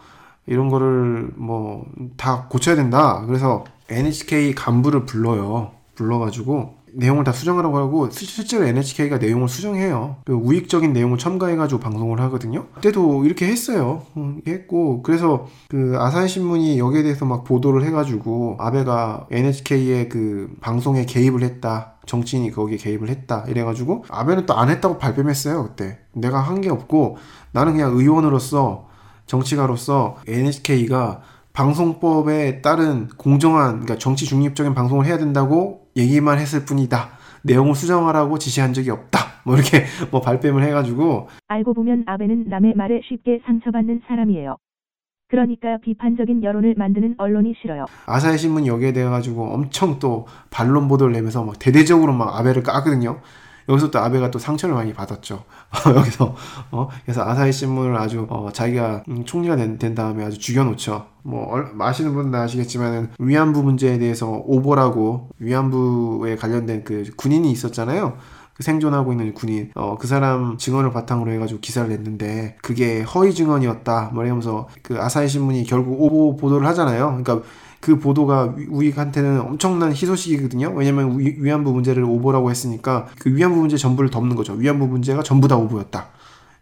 이런 거를 뭐 다 고쳐야 된다. 그래서 NHK 간부를 불러요. 불러가지고 내용을 다 수정하라고 하고 실제로 NHK가 내용을 수정해요. 그 우익적인 내용을 첨가해가지고 방송을 하거든요. 그때도 이렇게 했어요. 음, 했고 그래서 그 아사히 신문이 여기에 대해서 막 보도를 해가지고 아베가 NHK의 그 방송에 개입을 했다. 정치인이 거기에 개입을 했다. 이래가지고 아베는 또 안 했다고 발뺌했어요. 그때 내가 한 게 없고 나는 그냥 의원으로서 정치가로서 NHK가 방송법에 따른 공정한 그러니까 정치 중립적인 방송을 해야 된다고 얘기만 했을 뿐이다. 내용을 수정하라고 지시한 적이 없다. 뭐 이렇게 뭐 발뺌을 해가지고 알고 보면 아베는 남의 말에 쉽게 상처받는 사람이에요. 그러니까 비판적인 여론을 만드는 언론이 싫어요. 아사히 신문이 여기에 대해 가지고 엄청 또 반론 보도를 내면서 막 대대적으로 막 아베를 까거든요. 여기서 또 아베가 또 상처를 많이 받았죠. 여기서 어 그래서 아사히 신문을 아주 어, 자기가 음, 총리가 된, 된 다음에 아주 죽여놓죠. 뭐 얼, 아시는 분은 아시겠지만은 위안부 문제에 대해서 오보라고 위안부에 관련된 그 군인이 있었잖아요. 그 생존하고 있는 군인 어, 그 사람 증언을 바탕으로 해가지고 기사를 냈는데 그게 허위 증언이었다 뭐 이러면서 그 아사히 신문이 결국 오보 보도를 하잖아요 그러니까 그 보도가 우익한테는 엄청난 희소식이거든요. 왜냐면 위, 안부 문제를 오보라고 했으니까 그 위안부 문제 전부를 덮는 거죠. 위안부 문제가 전부 다 오보였다.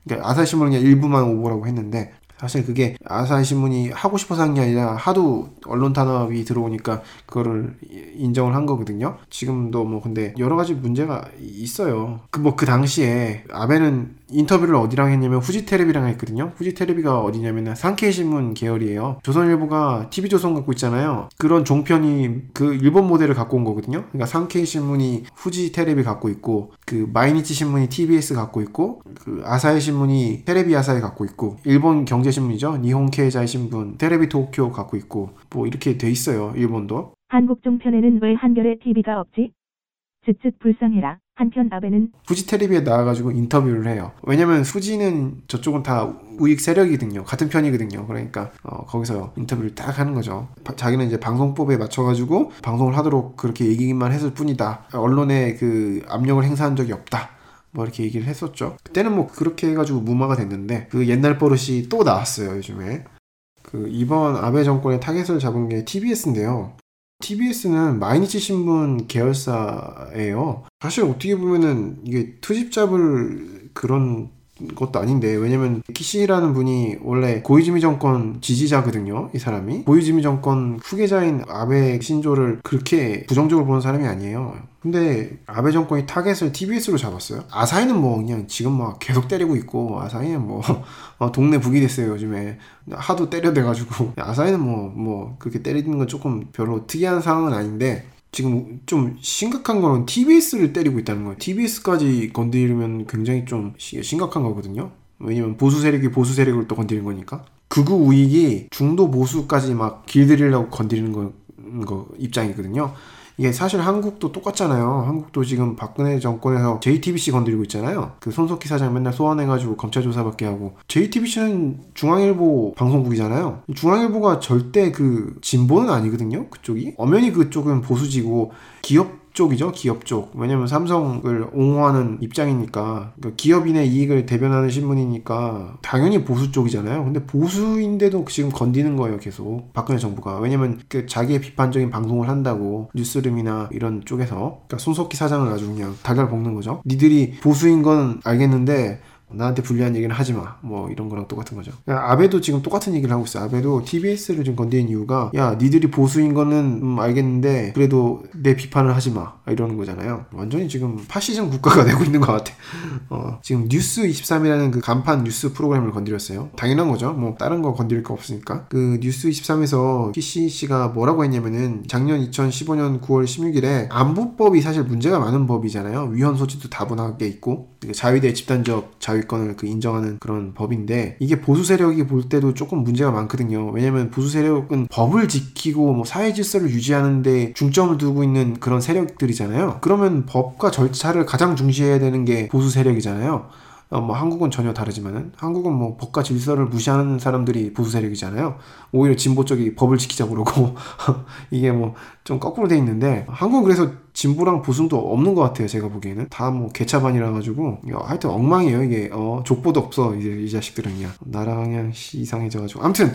그러니까 아사히 신문은 그냥 일부만 오보라고 했는데 사실 그게 아사히 신문이 하고 싶어서 한 게 아니라 하도 언론 탄압이 들어오니까 그거를 인정을 한 거거든요. 지금도 뭐 근데 여러 가지 문제가 있어요. 그 뭐그 그 당시에 아베는 인터뷰를 어디랑 했냐면 후지테레비랑 했거든요. 후지테레비가 어디냐면 산케이 신문 계열이에요. 조선일보가 TV조선 갖고 있잖아요. 그런 종편이 그 일본 모델을 갖고 온 거거든요. 그러니까 산케이 신문이 후지테레비 갖고 있고 그 마이니치 신문이 TBS 갖고 있고 그 아사히 신문이 테레비 아사히 갖고 있고 일본 경제 신문이죠. 니혼 케이자이 신문, 테레비 도쿄 갖고 있고 뭐 이렇게 돼 있어요. 일본도. 한국 종편에는 왜 한겨레 TV가 없지? 쯧쯧 불쌍해라. 한편 아베는 후지 텔레비에 나와가지고 인터뷰를 해요. 왜냐면 후지는 저쪽은 다 우익 세력이거든요. 같은 편이거든요. 그러니까 어, 거기서 인터뷰를 딱 하는 거죠. 바, 자기는 이제 방송법에 맞춰가지고 방송을 하도록 그렇게 얘기만 했을 뿐이다. 언론에 그 압력을 행사한 적이 없다. 뭐 이렇게 얘기를 했었죠. 그때는 뭐 그렇게 해가지고 무마가 됐는데 그 옛날 버릇이 또 나왔어요. 요즘에. 그 이번 아베 정권의 타겟을 잡은 게 TBS인데요. TBS는 마이니치 신문 계열사예요. 사실 어떻게 보면은 이게 트집 잡을 그런 것도 아닌데 왜냐면 키시라는 분이 원래 고이즈미 정권 지지자거든요 이 사람이. 고이즈미 정권 후계자인 아베 신조를 그렇게 부정적으로 보는 사람이 아니에요. 근데 아베 정권이 타겟을 TBS로 잡았어요. 아사히는 뭐 그냥 지금 막 계속 때리고 있고 아사히는 뭐 어, 동네 북이 됐어요 요즘에. 하도 때려대가지고. 아사히는 뭐뭐 뭐 그렇게 때리는 건 조금 별로 특이한 상황은 아닌데 지금 좀 심각한 거는 TBS를 때리고 있다는 거예요. TBS까지 건드리면 굉장히 좀 시- 심각한 거거든요. 왜냐면 보수 세력이 보수 세력을 또 건드리는 거니까. 극우 우익이 중도 보수까지 막 길들이려고 건드리는 거, 거 입장이거든요. 이게 사실 한국도 똑같잖아요. 한국도 지금 박근혜 정권에서 JTBC 건드리고 있잖아요. 그 손석희 사장 맨날 소환해가지고 검찰 조사받게 하고 JTBC는 중앙일보 방송국이잖아요. 중앙일보가 절대 그 진보는 아니거든요. 그쪽이 엄연히 그쪽은 보수지고 기업 쪽이죠 기업 쪽. 왜냐면 삼성을 옹호하는 입장이니까. 그러니까 기업인의 이익을 대변하는 신문이니까 당연히 보수 쪽이잖아요. 근데 보수인데도 지금 건디는 거예요 계속. 박근혜 정부가. 왜냐면 그 자기의 비판적인 방송을 한다고 뉴스룸이나 이런 쪽에서. 그러니까 손석희 사장을 아주 그냥 달달 볶는 거죠. 니들이 보수인 건 알겠는데 나한테 불리한 얘기는 하지 마. 뭐 이런 거랑 똑같은 거죠. 야, 아베도 지금 똑같은 얘기를 하고 있어요. 아베도 TBS를 지금 건드린 이유가 야, 니들이 보수인 거는 음, 알겠는데 그래도 내 비판을 하지 마. 이러는 거잖아요. 완전히 지금 파시즘 국가가 되고 있는 것 같아. 어, 지금 뉴스 23이라는 그 간판 뉴스 프로그램을 건드렸어요. 당연한 거죠. 뭐 다른 거 건드릴 거 없으니까. 그 뉴스 23에서 PC 씨가 뭐라고 했냐면은 작년 2015년 9월 16일에 안보법이 사실 문제가 많은 법이잖아요. 위헌 소지도 다분하게 있고 그 자위대 집단적 자위 권을 그 인정하는 그런 법인데 이게 보수 세력이 볼 때도 조금 문제가 많거든요. 왜냐면 보수 세력은 법을 지키고 뭐 사회 질서를 유지하는데 중점을 두고 있는 그런 세력들이잖아요. 그러면 법과 절차를 가장 중시해야 되는 게 보수 세력이잖아요. 어, 뭐 한국은 전혀 다르지만은 한국은 뭐 법과 질서를 무시하는 사람들이 보수 세력이잖아요. 오히려 진보 쪽이 법을 지키자 그러고 이게 뭐 좀 거꾸로 돼 있는데 한국은 그래서 진보랑 보수도 없는 것 같아요. 제가 보기에는 다 뭐 개차반이라 가지고 야, 하여튼 엉망이에요. 이게 어, 족보도 없어 이제 이 자식들은 그냥 나랑 그냥 씨 이상해져 가지고 아무튼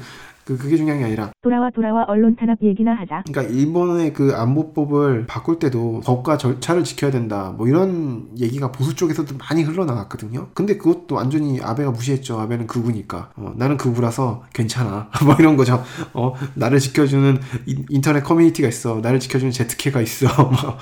그 그게 중요한 게 아니라 돌아와 돌아와 언론 탄압 얘기나 하자. 그러니까 일본의 그 안보법을 바꿀 때도 법과 절차를 지켜야 된다. 뭐 이런 얘기가 보수 쪽에서도 많이 흘러나왔거든요. 근데 그것도 완전히 아베가 무시했죠. 아베는 극우니까. 어, 나는 극우라서 괜찮아. 뭐 이런 거죠. 어, 나를 지켜주는 인- 인터넷 커뮤니티가 있어. 나를 지켜주는 재특회가 있어. 뭐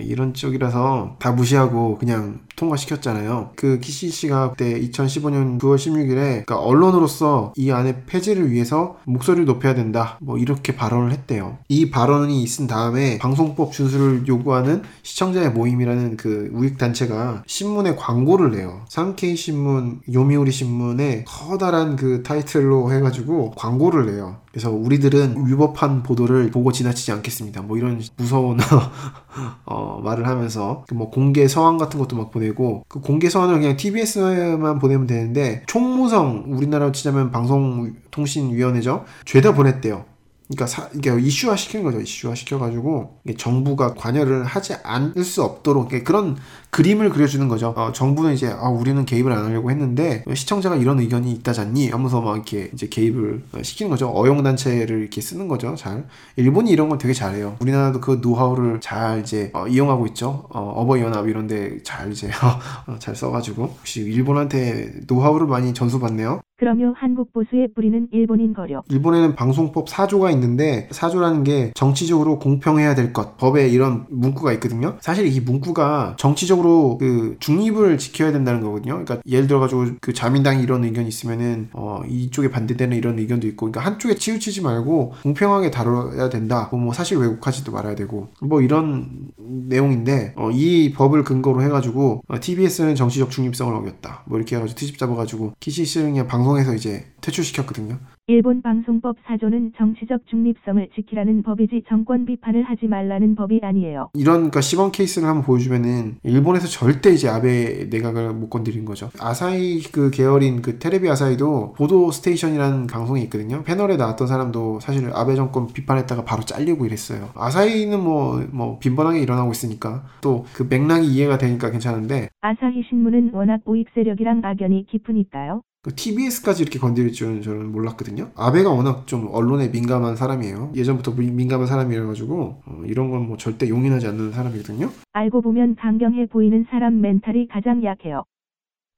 이런 쪽이라서 다 무시하고 그냥 통과시켰잖아요. 그 키시 씨가 그때 2015년 9월 16일에 그러니까 언론으로서 이 안의 폐지를 위해서 목소리를 높여야 된다. 뭐 이렇게 발언을 했대요. 이 발언이 있은 다음에 방송법 준수를 요구하는 시청자의 모임이라는 그 우익 단체가 신문에 광고를 내요. 산케이 신문, 요미우리 신문에 커다란 그 타이틀로 해가지고 광고를 내요. 그래서 우리들은 위법한 보도를 보고 지나치지 않겠습니다. 뭐 이런 무서운 어, 말을 하면서 그 뭐 공개 서한 같은 것도 막 보내고 그 공개 서한을 그냥 TBS만 보내면 되는데 총무성 우리나라로 치자면 방송 통신위원회죠. 죄다 보냈대요. 그러니까 사, 이게 이슈화 시키는 거죠. 이슈화 시켜가지고 정부가 관여를 하지 않을 수 없도록 그런 그림을 그려주는 거죠. 어, 정부는 이제 아, 우리는 개입을 안 하려고 했는데 시청자가 이런 의견이 있다잖니 하면서 막 이렇게 이제 개입을 어, 시키는 거죠. 어용 단체를 이렇게 쓰는 거죠. 잘 일본이 이런 건 되게 잘해요. 우리나라도 그 노하우를 잘 이제 어, 이용하고 있죠. 어, 버이 연합 이런데 잘 이제 어, 잘 써가지고 역시 일본한테 노하우를 많이 전수받네요. 그러며 한국 보수의 뿌리는 일본인 거려. 일본에는 방송법 4조가 있는데 4조라는 게 정치적으로 공평해야 될 것 법에 이런 문구가 있거든요. 사실 이 문구가 정치적으로 그 중립을 지켜야 된다는 거거든요. 그러니까 예를 들어 가지고 그 자민당이 이런 의견이 있으면은 어 이쪽에 반대되는 이런 의견도 있고 그러니까 한쪽에 치우치지 말고 공평하게 다뤄야 된다. 뭐 사실 왜곡하지도 말아야 되고 뭐 이런 내용인데 어, 이 법을 근거로 해가지고 어, TBS는 정치적 중립성을 어겼다. 뭐 이렇게 해가지고 트집 잡아가지고 키시스를 그냥 방송에서 이제 퇴출시켰거든요. 일본 방송법 4조는 정치적 중립성을 지키라는 법이지 정권 비판을 하지 말라는 법이 아니에요. 이런 그러니까 시범 케이스를 한번 보여주면은 일본에서 절대 이제 아베 내각을 못 건드린 거죠. 아사히 그 계열인 그 테레비 아사히도 보도 스테이션이라는 방송이 있거든요. 패널에 나왔던 사람도 사실 아베 정권 비판했다가 바로 잘리고 이랬어요. 아사히는 뭐 뭐 빈번하게 일어나고 있으니까 또 그 맥락이 이해가 되니까 괜찮은데 아사히 신문은 워낙 우익 세력이랑 악연이 깊으니까요. 그 TBS까지 이렇게 건드릴 줄은 저는 몰랐거든요. 아베가 워낙 좀 언론에 민감한 사람이에요. 예전부터 민- 민감한 사람이라가지고 어, 이런 건 뭐 절대 용인하지 않는 사람이거든요. 알고 보면 강경해 보이는 사람 멘탈이 가장 약해요.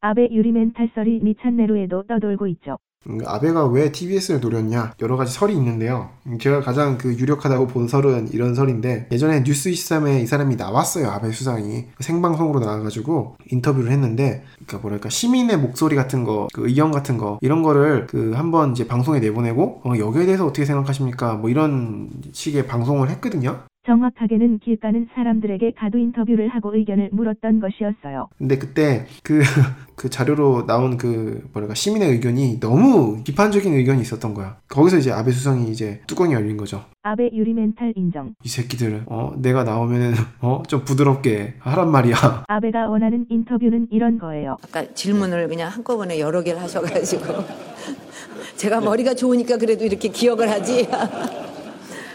아베 유리 멘탈 썰이 니찬네루에도 떠돌고 있죠. 음, 아베가 왜 TBS를 노렸냐 여러 가지 설이 있는데요. 음, 제가 가장 그 유력하다고 본 설은 이런 설인데 예전에 뉴스 23에 이 사람이 나왔어요. 아베 수상이 생방송으로 나와가지고 인터뷰를 했는데 그러니까 뭐랄까 시민의 목소리 같은 거, 그 의견 같은 거 이런 거를 그 한번 이제 방송에 내보내고 어, 여기에 대해서 어떻게 생각하십니까? 뭐 이런 식의 방송을 했거든요. 정확하게는 길 가는 사람들에게 가두 인터뷰를 하고 의견을 물었던 것이었어요. 근데 그때 그, 그 자료로 나온 그 뭐랄까 시민의 의견이 너무 비판적인 의견이 있었던 거야. 거기서 이제 아베 수상이 이제 뚜껑이 열린 거죠. 아베 유리 멘탈 인정. 이 새끼들 어 내가 나오면은 어좀 부드럽게 하란 말이야. 아베가 원하는 인터뷰는 이런 거예요. 아까 질문을 그냥 한꺼번에 여러 개를 하셔가지고 제가 머리가 좋으니까 그래도 이렇게 기억을 하지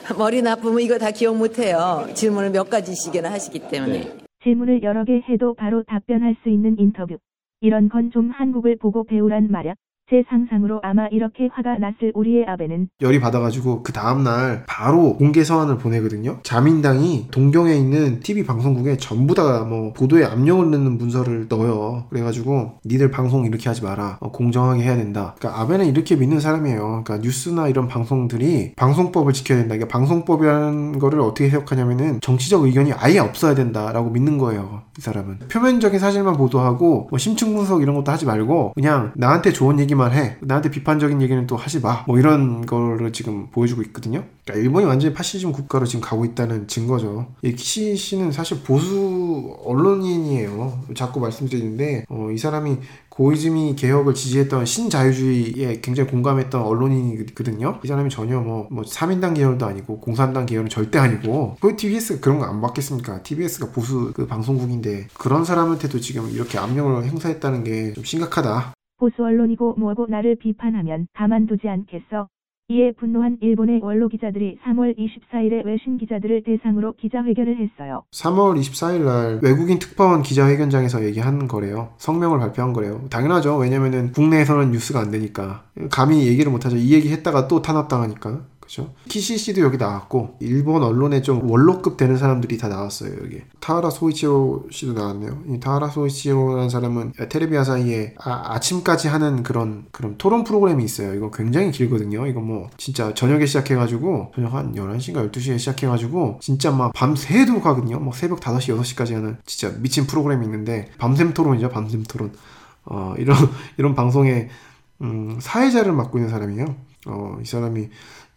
머리 나쁘면 이거 다 기억 못해요 질문을 몇 가지씩이나 하시기 때문에 질문을 여러 개 해도 바로 답변할 수 있는 인터뷰. 이런 건 좀 한국을 보고 배우란 말야. 제 상상으로 아마 이렇게 화가 났을 우리의 아베는 열이 받아가지고 그 다음날 바로 공개 서한을 보내거든요. 자민당이 동경에 있는 TV 방송국에 전부 다 뭐 보도에 압력을 넣는 문서를 넣어요. 그래가지고 니들 방송 이렇게 하지 마라. 어, 공정하게 해야 된다. 그러니까 아베는 이렇게 믿는 사람이에요. 그러니까 뉴스나 이런 방송들이 방송법을 지켜야 된다. 그러니까 방송법이라는 거를 어떻게 해석하냐면은 정치적 의견이 아예 없어야 된다라고 믿는 거예요. 이 사람은 표면적인 사실만 보도하고 뭐 심층 분석 이런 것도 하지 말고 그냥 나한테 좋은 얘기만 해. 나한테 비판적인 얘기는 또 하지 마. 뭐 이런 거를 지금 보여주고 있거든요. 그러니까 일본이 완전히 파시즘 국가로 지금 가고 있다는 증거죠. 이 키시 씨는 사실 보수 언론인이에요. 자꾸 말씀드리는데 어, 이 사람이 고이즈미 개혁을 지지했던 신자유주의에 굉장히 공감했던 언론인이거든요. 이 사람이 전혀 뭐, 뭐 3인당 계열도 아니고 공산당 계열은 절대 아니고 그 TBS가 그런 거 안 받겠습니까? TBS가 보수 그 방송국인데 그런 사람한테도 지금 이렇게 압력을 행사했다는 게 좀 심각하다. 보수 언론이고 뭐고 나를 비판하면 가만두지 않겠어. 이에 분노한 일본의 원로 기자들이 3월 24일에 외신 기자들을 대상으로 기자회견을 했어요. 3월 24일 날 외국인 특파원 기자회견장에서 얘기한 거래요. 성명을 발표한 거래요. 당연하죠. 왜냐면은 국내에서는 뉴스가 안 되니까. 감히 얘기를 못하죠. 이 얘기 했다가 또 탄압당하니까. 그죠? 씨도 여기 나왔고 일본 언론에 좀 원로급 되는 사람들이 다 나왔어요 여기. 타하라 소이치로 씨도 나왔네요. 이 타하라 소이치로라는 사람은 테레비 아사히에 아, 침까지 하는 그런 그런 토론 프로그램이 있어요. 이거 굉장히 길거든요. 이거 뭐 진짜 저녁에 시작해가지고 저녁 한 11시인가 12시에 시작해가지고 진짜 막 밤새도록 하거든요. 뭐 새벽 5시 6시까지 하는 진짜 미친 프로그램이 있는데 밤샘 토론이죠 밤샘 토론. 어 이런 이런 방송에 음, 사회자를 맡고 있는 사람이에요. 어, 이 사람이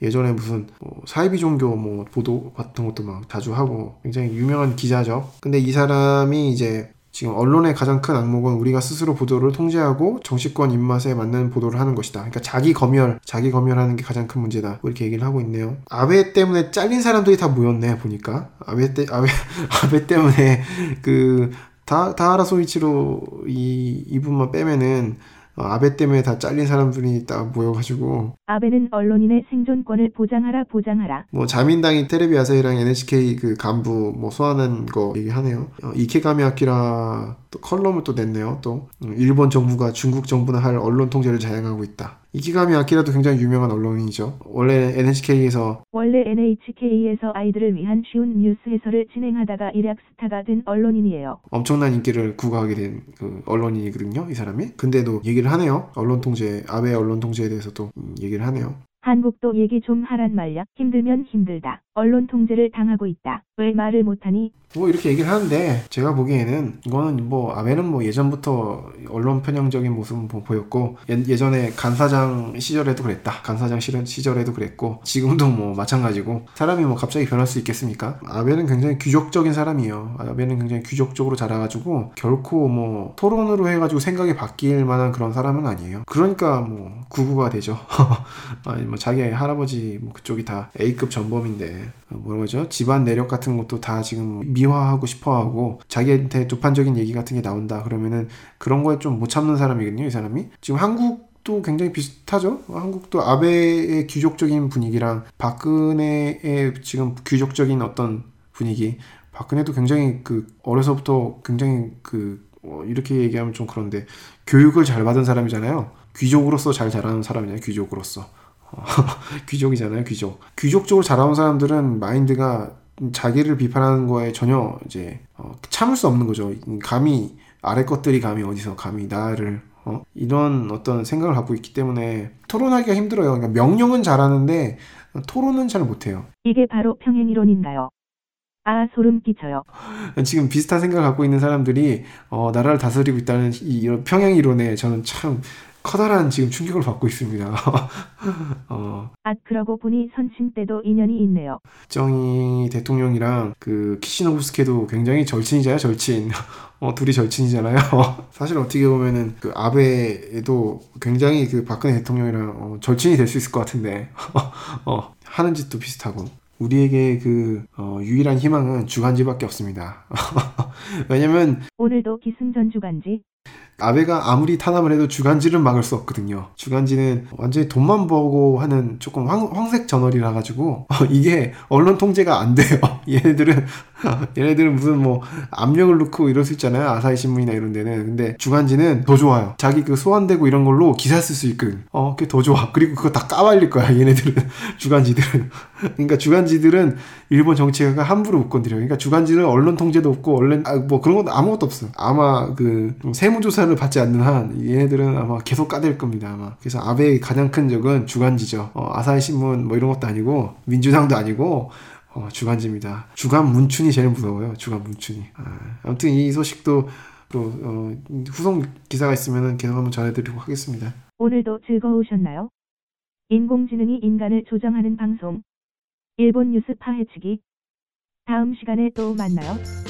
예전에 무슨 뭐 사이비 종교 뭐 보도 같은 것도 막 자주 하고 굉장히 유명한 기자죠. 근데 이 사람이 이제 지금 언론의 가장 큰 악목은 우리가 스스로 보도를 통제하고 정치권 입맛에 맞는 보도를 하는 것이다. 그러니까 자기 검열, 자기 검열하는 게 가장 큰 문제다. 뭐 이렇게 얘기를 하고 있네요. 아베 때문에 잘린 사람들이 다 모였네 보니까 아베 때 아베 아베 때문에 그 다, 다하라 소이치로 이 이분만 빼면은 어, 아베 때문에 다 잘린 사람들이 딱 모여가지고 아베는 언론인의 생존권을 보장하라 보장하라. 뭐 자민당이 테레비 아사히랑 NHK 그 간부 뭐 소환한 거 얘기하네요. 어, 이케가미 아키라 또 컬럼을 또 냈네요. 또 음, 일본 정부가 중국 정부나 할 언론 통제를 자행하고 있다. 이케가미 아키라도 굉장히 유명한 언론인이죠. 원래 NHK에서 원래 NHK에서 아이들을 위한 쉬운 뉴스 해설을 진행하다가 일약 스타가 된 언론인이에요. 엄청난 인기를 구가하게 된 그 언론인이거든요. 이 사람이. 근데도 얘기를 하네요. 언론 통제, 아베 언론 통제에 대해서도 음, 얘기를 하네요. 한국도 얘기 좀 하란 말야. 힘들면 힘들다. 언론 통제를 당하고 있다. 왜 말을 못하니? 뭐 이렇게 얘기를 하는데 제가 보기에는 이거는 뭐 아베는 뭐 예전부터 언론 편향적인 모습은 보- 보였고 예, 전에 간사장 시절에도 그랬다. 간사장 시절, 시절에도 그랬고 지금도 뭐 마찬가지고 사람이 뭐 갑자기 변할 수 있겠습니까? 아베는 굉장히 귀족적인 사람이에요. 아베는 굉장히 귀족적으로 자라가지고 결코 뭐 토론으로 해가지고 생각이 바뀔 만한 그런 사람은 아니에요. 그러니까 뭐 구구가 되죠. 아니 뭐 자기 할아버지 뭐 그쪽이 다 A급 전범인데 어, 뭐라고 하죠? 집안 내력 같은 것도 다 지금 미화하고 싶어 하고 자기한테 두판적인 얘기 같은 게 나온다 그러면은 그런 거에 좀 못 참는 사람이거든요 이 사람이. 지금 한국도 굉장히 비슷하죠? 한국도 아베의 귀족적인 분위기랑 박근혜의 지금 귀족적인 어떤 분위기. 박근혜도 굉장히 그 어려서부터 굉장히 그 어, 이렇게 얘기하면 좀 그런데 교육을 잘 받은 사람이잖아요. 귀족으로서 잘 자라는 사람이잖아요 귀족으로서 귀족이잖아요, 귀족. 귀족적으로 자라온 사람들은 마인드가 자기를 비판하는 거에 전혀 이제 어, 참을 수 없는 거죠. 감히 아래 것들이 감히 어디서 감히 나를 어? 이런 어떤 생각을 갖고 있기 때문에 토론하기가 힘들어요. 그러니까 명령은 잘하는데 토론은 잘 못해요. 이게 바로 평행 이론인가요? 아 소름 끼쳐요. 지금 비슷한 생각을 갖고 있는 사람들이 어, 나라를 다스리고 있다는 이, 이런 평행 이론에 저는 참 커다란 지금 충격을 받고 있습니다. 어, 아앗 그러고 보니 선친 때도 인연이 있네요. 정이 대통령이랑 그 키시노부스케도 굉장히 절친이잖아요, 절친. 어, 둘이 절친이잖아요. 사실 어떻게 보면은 그 아베도 굉장히 그 박근혜 대통령이랑 어, 절친이 될 수 있을 것 같은데, 어, 하는 짓도 비슷하고. 우리에게 그 어, 유일한 희망은 주간지밖에 없습니다. 왜냐면 오늘도 기승전 주간지 아베가 아무리 탄압을 해도 주간지는 막을 수 없거든요. 주간지는 완전히 돈만 벌고 하는 조금 황, 색 저널이라 가지고 이게 언론 통제가 안 돼요. 얘네들은 얘네들은 무슨 뭐 압력을 넣고 이럴 수 있잖아요. 아사히 신문이나 이런 데는. 근데 주간지는 더 좋아요. 자기 그 소환되고 이런 걸로 기사 쓸 수 있거든. 어, 그게 더 좋아. 그리고 그거 다 까발릴 거야. 얘네들은 주간지들은. 그러니까 주간지들은 일본 정치가 함부로 못 건드려. 그러니까 주간지는 언론 통제도 없고 언론 아, 뭐 그런 것도 아무것도 없어. 아마 그 세무조사 를 받지 않는 한 얘네들은 아마 계속 까댈 겁니다. 아마. 그래서 아베의 가장 큰 적은 주간지죠. 어, 아사히 신문 뭐 이런 것도 아니고 민주당도 아니고 어, 주간지입니다. 주간 문춘이 제일 무서워요. 주간 문춘이. 아, 아무튼 이 소식도 또 어, 후속 기사가 있으면 계속 한번 전해드리도록 하겠습니다. 오늘도 즐거우셨나요? 인공지능이 인간을 조정하는 방송 일본 뉴스 파헤치기 다음 시간에 또 만나요.